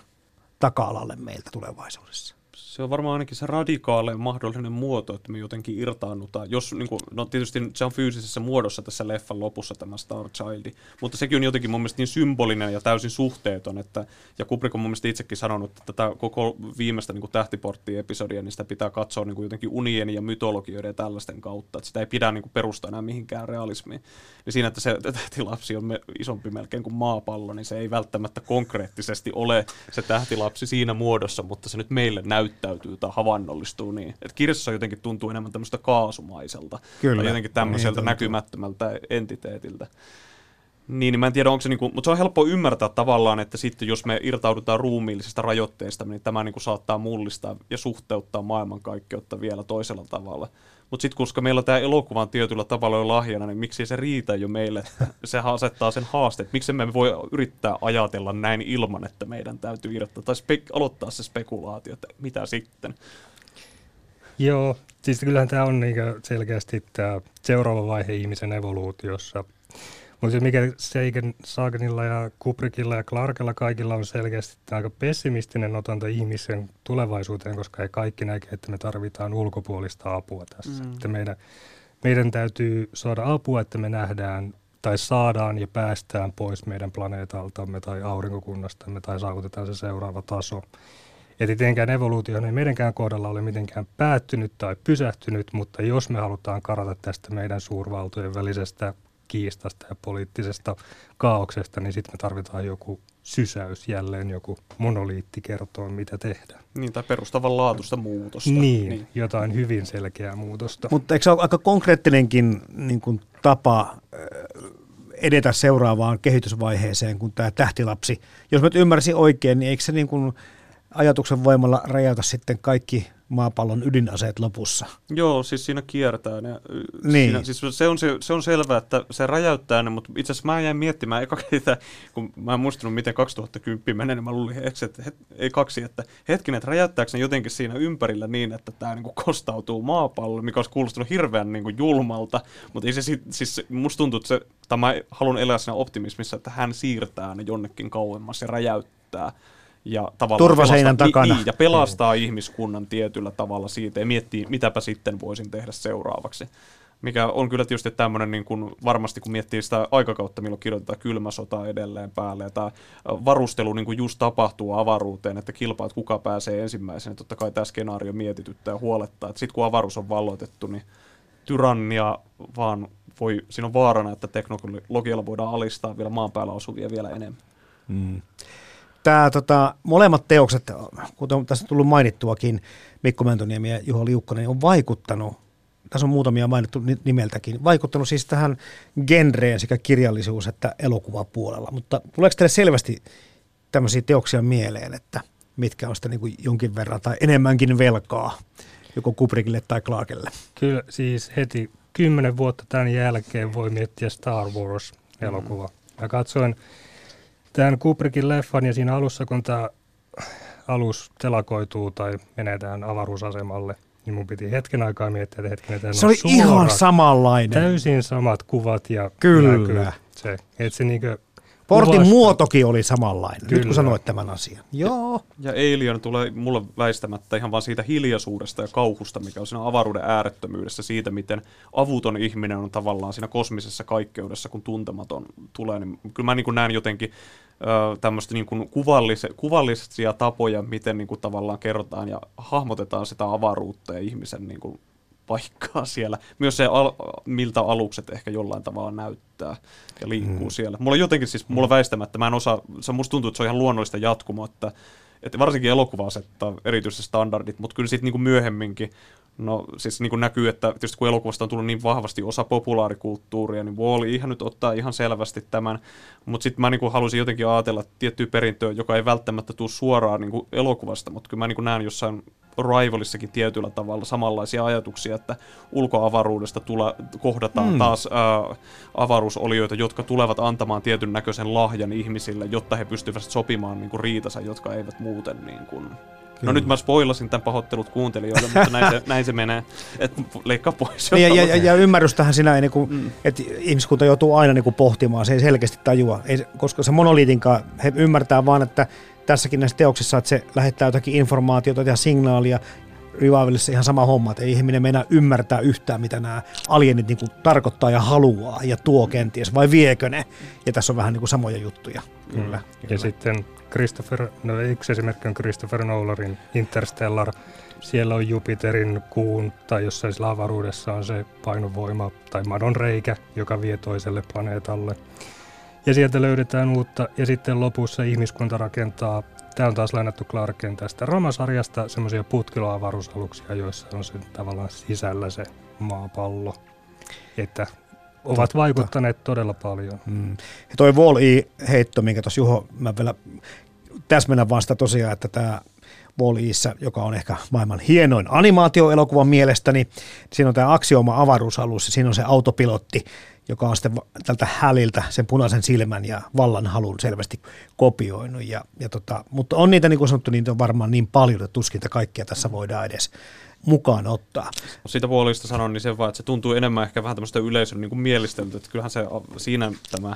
taka-alalle meiltä tulevaisuudessa
se on varmaan ainakin se radikaalein mahdollinen muoto, että me jotenkin irtaannutaan. Jos, niin kuin, no tietysti se on fyysisessä muodossa tässä leffan lopussa tämä Star Childi, mutta sekin on jotenkin mun mielestä niin symbolinen ja täysin suhteeton, että, ja Kubrick on mun mielestä itsekin sanonut, että tätä koko viimeistä niin tähtiportti-episodia, niin sitä pitää katsoa niin kuin jotenkin unien ja mytologioiden ja tällaisten kautta, että sitä ei pidä niin kuin perustaa enää mihinkään realismiin. Ja siinä, että se tähtilapsi on me, isompi melkein kuin maapallo, niin se ei välttämättä konkreettisesti ole se tähtilapsi siinä muodossa, mutta se nyt meille näyttää näyttäytyy tai havainnollistuu niin. Et kirjassa jotenkin tuntuu enemmän tämmöistä kaasumaiselta Kyllä. tai jotenkin tämmöiseltä niin, näkymättömältä entiteetiltä. Niin, niin mä en tiedä, onko se niinku, mutta se on helppo ymmärtää tavallaan, että sitten jos me irtaudutaan ruumiillisista rajoitteista, niin tämä niinku saattaa mullistaa ja suhteuttaa maailmankaikkeutta vielä toisella tavalla. Mutta sitten koska meillä tämä elokuva on tietyllä tavalla jo lahjana, niin miksi se riitä jo meille? Se asettaa sen haasteet. Miksi me voi yrittää ajatella näin ilman, että meidän täytyy irrottaa tai spek- aloittaa se spekulaatio, että mitä sitten?
Joo, siis kyllähän tämä on niinku selkeästi tämä seuraava vaihe ihmisen evoluutiossa – mutta mikä Seigen, Saganilla ja Kubrickilla ja Clarkella kaikilla on selkeästi aika pessimistinen otanta ihmisen tulevaisuuteen, koska he kaikki näkee, että me tarvitaan ulkopuolista apua tässä. Mm. Että meidän, meidän täytyy saada apua, että me nähdään tai saadaan ja päästään pois meidän planeetaltamme tai aurinkokunnastamme tai saavutetaan se seuraava taso. Ja tietenkään evoluutio ei meidänkään kohdalla ole mitenkään päättynyt tai pysähtynyt, mutta jos me halutaan karata tästä meidän suurvaltojen välisestä kiistasta ja poliittisesta kaauksesta, niin sitten me tarvitaan joku sysäys jälleen, joku monoliitti kertoo, mitä tehdään.
Niin, tai perustavanlaatuista muutosta.
Niin, niin, jotain hyvin selkeää muutosta.
Mutta eikö se ole aika konkreettinenkin niin kuin tapa edetä seuraavaan kehitysvaiheeseen kuin tämä tähtilapsi? Jos mä ymmärsin oikein, niin eikö se niin kuin ajatuksen voimalla rajata sitten kaikki maapallon ydinaseet lopussa.
Joo, siis siinä kiertää ne. Niin. Siinä, siis se, on, se, se on selvää, että se räjäyttää ne, mutta itse asiassa mä jäin miettimään eka ketä, kun mä en muistanut, miten 2010 menee, niin mä luulin, että het, ei kaksi, että hetkinen, että räjäyttääkö ne jotenkin siinä ympärillä niin, että tämä niinku kostautuu maapallolle, mikä olisi kuulostunut hirveän niinku julmalta, mutta ei se siis musta tuntuu, että se, tai mä haluan elää siinä optimismissa, että hän siirtää ne jonnekin kauemmas ja räjäyttää ja tavallaan
Turvaseinän
pelastaa,
takana.
Niin, ja pelastaa mm. ihmiskunnan tietyllä tavalla siitä ja miettii, mitäpä sitten voisin tehdä seuraavaksi. Mikä on kyllä tietysti tämmöinen, niin kuin varmasti kun miettii sitä aikakautta, milloin kirjoitetaan kylmä sota edelleen päälle, ja tämä varustelu niin kuin just tapahtuu avaruuteen, että kilpaat kuka pääsee ensimmäisenä, totta kai tämä skenaario mietityttää ja huolettaa, että sitten kun avaruus on valloitettu, niin tyrannia vaan voi, siinä on vaarana, että teknologialla voidaan alistaa vielä maan päällä osuvia vielä enemmän. Mm
tämä tota, molemmat teokset, kuten tässä on tullut mainittuakin, Mikko Mäntoniemi ja Juho Liukkonen, on vaikuttanut, tässä on muutamia mainittu nimeltäkin, vaikuttanut siis tähän genreen sekä kirjallisuus- että elokuvapuolella. Mutta tuleeko teille selvästi tämmöisiä teoksia mieleen, että mitkä on sitä niin kuin jonkin verran tai enemmänkin velkaa joko Kubrickille tai Clarkelle?
Kyllä siis heti kymmenen vuotta tämän jälkeen voi miettiä Star Wars-elokuva. Mm. Mä katsoin tämän Kubrickin leffan ja siinä alussa, kun tämä alus telakoituu tai menee tähän avaruusasemalle, niin mun piti hetken aikaa miettiä, että hetken, että
Se oli
suora,
ihan samanlainen.
Täysin samat kuvat ja
Kyllä.
näkyy Se, että se niinkö
Portin
kuvastaa-
muotokin oli samanlainen, nyt kun
Kyllä.
sanoit tämän asian. Joo.
Ja Alien tulee mulle väistämättä ihan vaan siitä hiljaisuudesta ja kauhusta, mikä on siinä avaruuden äärettömyydessä, siitä miten avuton ihminen on tavallaan siinä kosmisessa kaikkeudessa, kun tuntematon tulee. Niin kyllä mä niin näen jotenkin tämmöistä niin kuin kuvallis- kuvallisia tapoja, miten niin kuin tavallaan kerrotaan ja hahmotetaan sitä avaruutta ja ihmisen niin kuin paikkaa siellä. Myös se, al- miltä alukset ehkä jollain tavalla näyttää ja liikkuu mm. siellä. Mulla jotenkin siis, mulla väistämättä, mä en osaa, se musta tuntuu, että se on ihan luonnollista jatkumoa, että, että varsinkin elokuva asettaa erityisesti standardit, mutta kyllä sitten niinku myöhemminkin, no siis niinku näkyy, että tietysti kun elokuvasta on tullut niin vahvasti osa populaarikulttuuria, niin Wall ihan nyt ottaa ihan selvästi tämän, mutta sitten mä niinku haluaisin jotenkin ajatella tiettyä perintöä, joka ei välttämättä tule suoraan niinku elokuvasta, mutta kyllä mä niinku näen jossain Rivalissakin tietyllä tavalla samanlaisia ajatuksia, että ulkoavaruudesta tule, kohdataan mm. taas ää, avaruusolioita, jotka tulevat antamaan tietyn näköisen lahjan ihmisille, jotta he pystyvät sopimaan niin kuin riitansa, jotka eivät muuten... Niin kuin... No nyt mä spoilasin tämän pahoittelut kuuntelijoille, mutta näin se, näin se menee, että leikkaa pois.
Niin, ja, ja, ja ymmärrystähän siinä ei, niinku, mm. että ihmiskunta joutuu aina niinku pohtimaan, se ei selkeästi tajua, ei, koska se monoliitinkaan, he ymmärtää vaan, että tässäkin näissä teoksissa, että se lähettää jotakin informaatiota ja signaalia, Revivalissa ihan sama homma, että ei ihminen meinaa ymmärtää yhtään, mitä nämä alienit niinku tarkoittaa ja haluaa ja tuo kenties, vai viekö ne? Ja tässä on vähän niinku samoja juttuja. Kyllä.
Ja sitten Christopher, no yksi esimerkki on Christopher Nolanin Interstellar. Siellä on Jupiterin kuun tai jossain sillä avaruudessa on se painovoima tai madon reikä, joka vie toiselle planeetalle. Ja sieltä löydetään uutta ja sitten lopussa ihmiskunta rakentaa, tämä on taas lainattu Clarken tästä Rama-sarjasta, semmoisia putkiloavaruusaluksia, joissa on se tavallaan sisällä se maapallo. Että ovat
Totta.
vaikuttaneet todella paljon.
Mm. Ja toi Wall-E-heitto, minkä tuossa Juho, mä vielä täsmennän vasta tosiaan, että tämä Wall-Eissä, joka on ehkä maailman hienoin animaatioelokuva mielestäni, siinä on tämä Axioma avaruusalus ja siinä on se autopilotti, joka on sitten tältä häliltä sen punaisen silmän ja vallan halun selvästi kopioinut. Ja, ja tota, mutta on niitä, niin kuin sanottu, niitä on varmaan niin paljon, että tuskin että kaikkia tässä voidaan edes mukaan ottaa.
Siitä puolista sanon, niin se vaan, että se tuntuu enemmän ehkä vähän tämmöistä yleisön niin kuin mielisteltä, että kyllähän se siinä tämä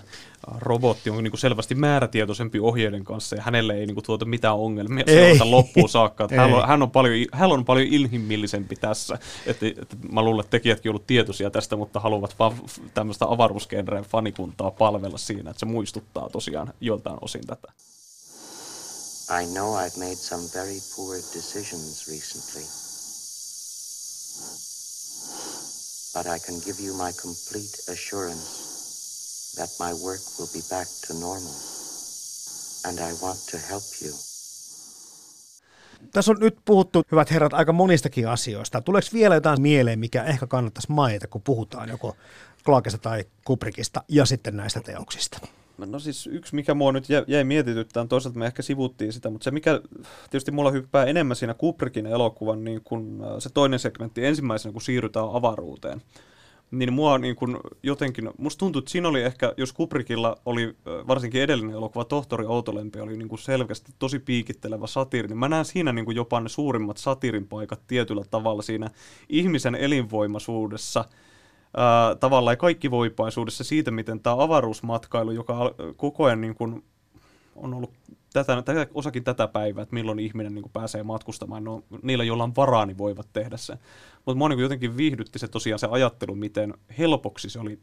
robotti on niin kuin selvästi määrätietoisempi ohjeiden kanssa ja hänelle ei niin kuin tuota mitään ongelmia
Ei.
seurata loppuun saakka. Että hän, on, hän, on paljon, hän on paljon inhimillisempi tässä. Että, että mä luulen, että tekijätkin ovat tietoisia tästä, mutta haluavat vaan tämmöistä avaruusgenreen fanikuntaa palvella siinä, että se muistuttaa tosiaan joiltain osin tätä.
I know I've made some very poor decisions recently. But I can give you my complete assurance that my work will be back to normal. And I want to help you.
Tässä on nyt puhuttu, hyvät herrat, aika monistakin asioista. Tuleeko vielä jotain mieleen, mikä ehkä kannattaisi mainita, kun puhutaan joko Clarkesta tai Kubrickista ja sitten näistä teoksista?
No siis yksi, mikä mua nyt jä- jäi mietityttämään, toisaalta me ehkä sivuttiin sitä, mutta se mikä tietysti mulla hyppää enemmän siinä Kubrickin elokuvan niin kun, se toinen segmentti ensimmäisenä, kun siirrytään avaruuteen, niin mua niin kun jotenkin, musta tuntuu, että siinä oli ehkä, jos Kubrickilla oli varsinkin edellinen elokuva, Tohtori Outolempi oli niin kuin selkeästi tosi piikittelevä satiiri, niin mä näen siinä niin kuin jopa ne suurimmat satiirin paikat tietyllä tavalla siinä ihmisen elinvoimaisuudessa, tavallaan kaikki voipaisuudessa siitä, miten tämä avaruusmatkailu, joka koko ajan niin kuin on ollut tätä, tätä, osakin tätä päivää, että milloin ihminen niin kuin pääsee matkustamaan. No, niillä, joilla on varaa, niin voivat tehdä sen. Mutta mua niin jotenkin viihdytti se tosiaan se ajattelu, miten helpoksi se oli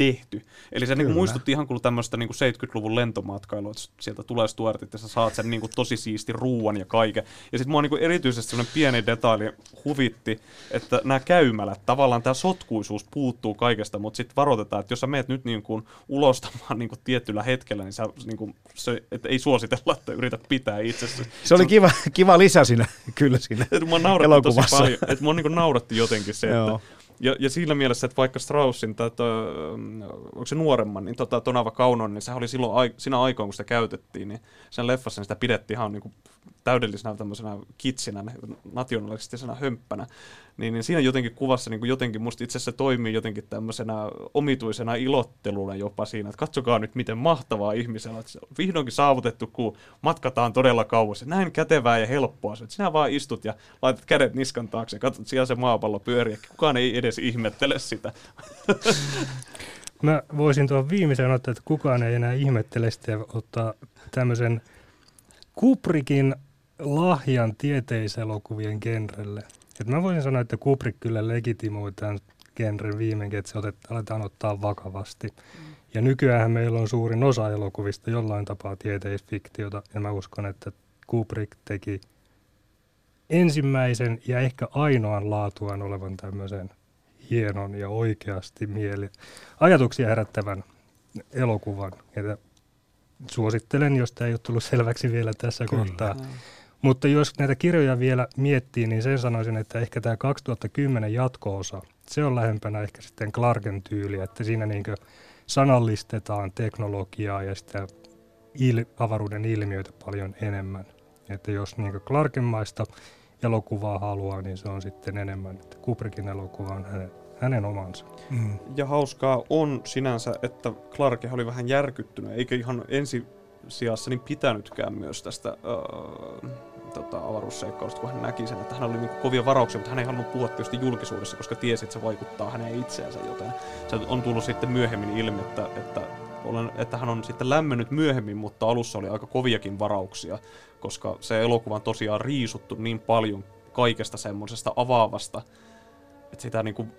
tehty. Eli se niin kuin muistutti ihan kuin tämmöistä niin kuin 70-luvun lentomatkailua, että sieltä tulee Stuartit ja sä saat sen niin kuin tosi siisti ruuan ja kaiken. Ja sitten mua niin kuin erityisesti semmoinen pieni detaili huvitti, että nämä käymälät, tavallaan tämä sotkuisuus puuttuu kaikesta, mutta sitten varoitetaan, että jos sä meet nyt niin kuin ulostamaan niin kuin tietyllä hetkellä, niin, sä, niin kuin se, että ei suositella, että yritä pitää itsesi.
Se oli kiva, kiva lisä siinä, kyllä siinä
Että mua nauratti tosi paljon. Että mua niin nauratti jotenkin se, että ja, ja siinä mielessä, että vaikka Straussin, tai to, onko se nuoremman, niin tota, Tonava Kaunon, niin sehän oli silloin ai, siinä aikaan, kun sitä käytettiin, niin sen leffassa niin sitä pidettiin ihan niin kuin täydellisenä tämmöisenä kitsinä, nationalistisena hömppänä, niin, niin siinä jotenkin kuvassa niin kuin jotenkin musta itse asiassa toimii jotenkin tämmöisenä omituisena ilotteluna jopa siinä, että katsokaa nyt miten mahtavaa ihmisellä, että se on vihdoinkin saavutettu, kun matkataan todella kauas. Näin kätevää ja helppoa se, että sinä vaan istut ja laitat kädet niskan taakse ja katsot siellä se maapallo pyöriä, kukaan ei edes ihmettele sitä.
Mä voisin tuon viimeisen ottaa, että kukaan ei enää ihmettele sitä ja ottaa tämmöisen Kubrickin lahjan tieteiselokuvien genrelle. Et mä voisin sanoa, että Kubrick kyllä legitimoi tämän genren viimeinkin, että se otet, aletaan ottaa vakavasti. Mm. Ja nykyään meillä on suurin osa elokuvista jollain tapaa tieteisfiktiota, ja mä uskon, että Kubrick teki ensimmäisen ja ehkä ainoan laatuaan olevan tämmöisen hienon ja oikeasti mieli, ajatuksia herättävän elokuvan. Ja suosittelen, jos tämä ei ole tullut selväksi vielä tässä Kyllä. kohtaa. Mutta jos näitä kirjoja vielä miettii, niin sen sanoisin, että ehkä tämä 2010 jatko-osa, se on lähempänä ehkä sitten Clarken tyyliä, että siinä niin sanallistetaan teknologiaa ja sitä il- avaruuden ilmiöitä paljon enemmän. Että jos niin Clarkenmaista elokuvaa haluaa, niin se on sitten enemmän, että Kubrickin elokuva on hänen, hänen omansa.
Mm. Ja hauskaa on sinänsä, että Clarke oli vähän järkyttynyt, eikä ihan ensi sijassa niin pitänytkään myös tästä öö, tota, avaruusseikkailusta, kun hän näki sen, että hän oli niin kovia varauksia, mutta hän ei halunnut puhua tietysti julkisuudessa, koska tiesi, että se vaikuttaa häneen itseensä, joten se on tullut sitten myöhemmin ilmi, että, että, olen, että hän on sitten lämmennyt myöhemmin, mutta alussa oli aika koviakin varauksia, koska se elokuva on tosiaan riisuttu niin paljon kaikesta semmoisesta avaavasta, että sitä niin kuin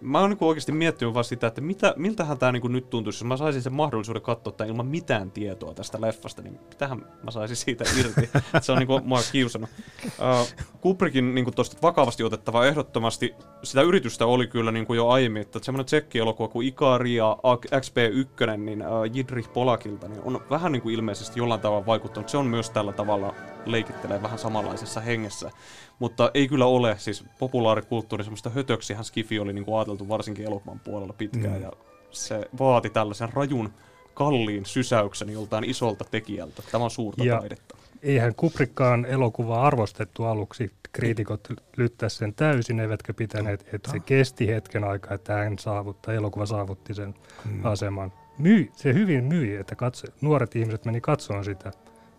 mä oon niinku oikeasti miettinyt vaan sitä, että mitä, miltähän tämä niinku nyt tuntuisi, jos mä saisin sen mahdollisuuden katsoa tämän ilman mitään tietoa tästä leffasta, niin mitähän mä saisin siitä irti. se on niinku mua kiusannut. Uh, Kubrickin niinku tosta vakavasti otettava ehdottomasti, sitä yritystä oli kyllä niinku jo aiemmin, että semmoinen tsekki-elokuva kuin Ikari ja XP1, niin uh, Jidrich Polakilta, niin on vähän niinku ilmeisesti jollain tavalla vaikuttanut. Se on myös tällä tavalla leikittelee vähän samanlaisessa hengessä. Mutta ei kyllä ole, siis populaarikulttuuri, semmoista hötöksihän Skifi oli niin kuin ajateltu varsinkin elokuvan puolella pitkään, mm. ja se vaati tällaisen rajun, kalliin sysäyksen joltain isolta tekijältä. Tämä on suurta ja taidetta.
Eihän Kubrikkaan elokuvaa arvostettu aluksi. Kriitikot lyttäsivät sen täysin, eivätkä pitäneet, että se kesti hetken aikaa, että hän saavuttaa, elokuva saavutti sen mm. aseman. Myi, se hyvin myi, että katso, nuoret ihmiset meni katsomaan sitä,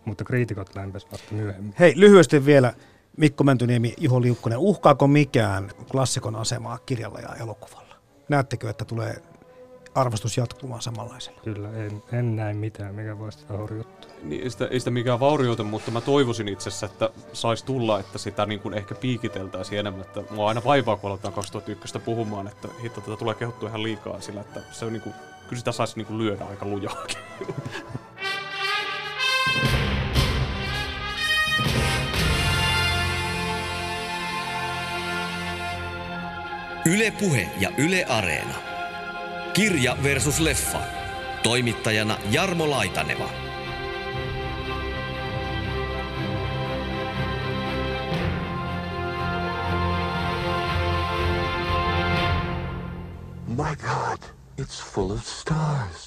mutta kriitikot lämpäsivät vasta myöhemmin.
Hei, lyhyesti vielä Mikko Mäntyniemi, Juho Liukkonen, uhkaako mikään klassikon asemaa kirjalla ja elokuvalla? Näettekö, että tulee arvostus jatkumaan samanlaisella?
Kyllä, en, en näe mitään, mikä voisi sitä horjuttaa.
Niin, ei, sitä, ei sitä mikään vaurioita, mutta mä toivoisin itse asiassa, että saisi tulla, että sitä niin kuin ehkä piikiteltäisiin enemmän. Että mua aina vaivaa, kun aletaan 2001 puhumaan, että hitto, tätä tulee kehuttua ihan liikaa sillä, että se on niin kuin, kyllä sitä saisi niin kuin lyödä aika lujaakin.
Ylepuhe ja Yle Areena. Kirja versus leffa. Toimittajana Jarmo Laitaneva.
My God, it's full of stars.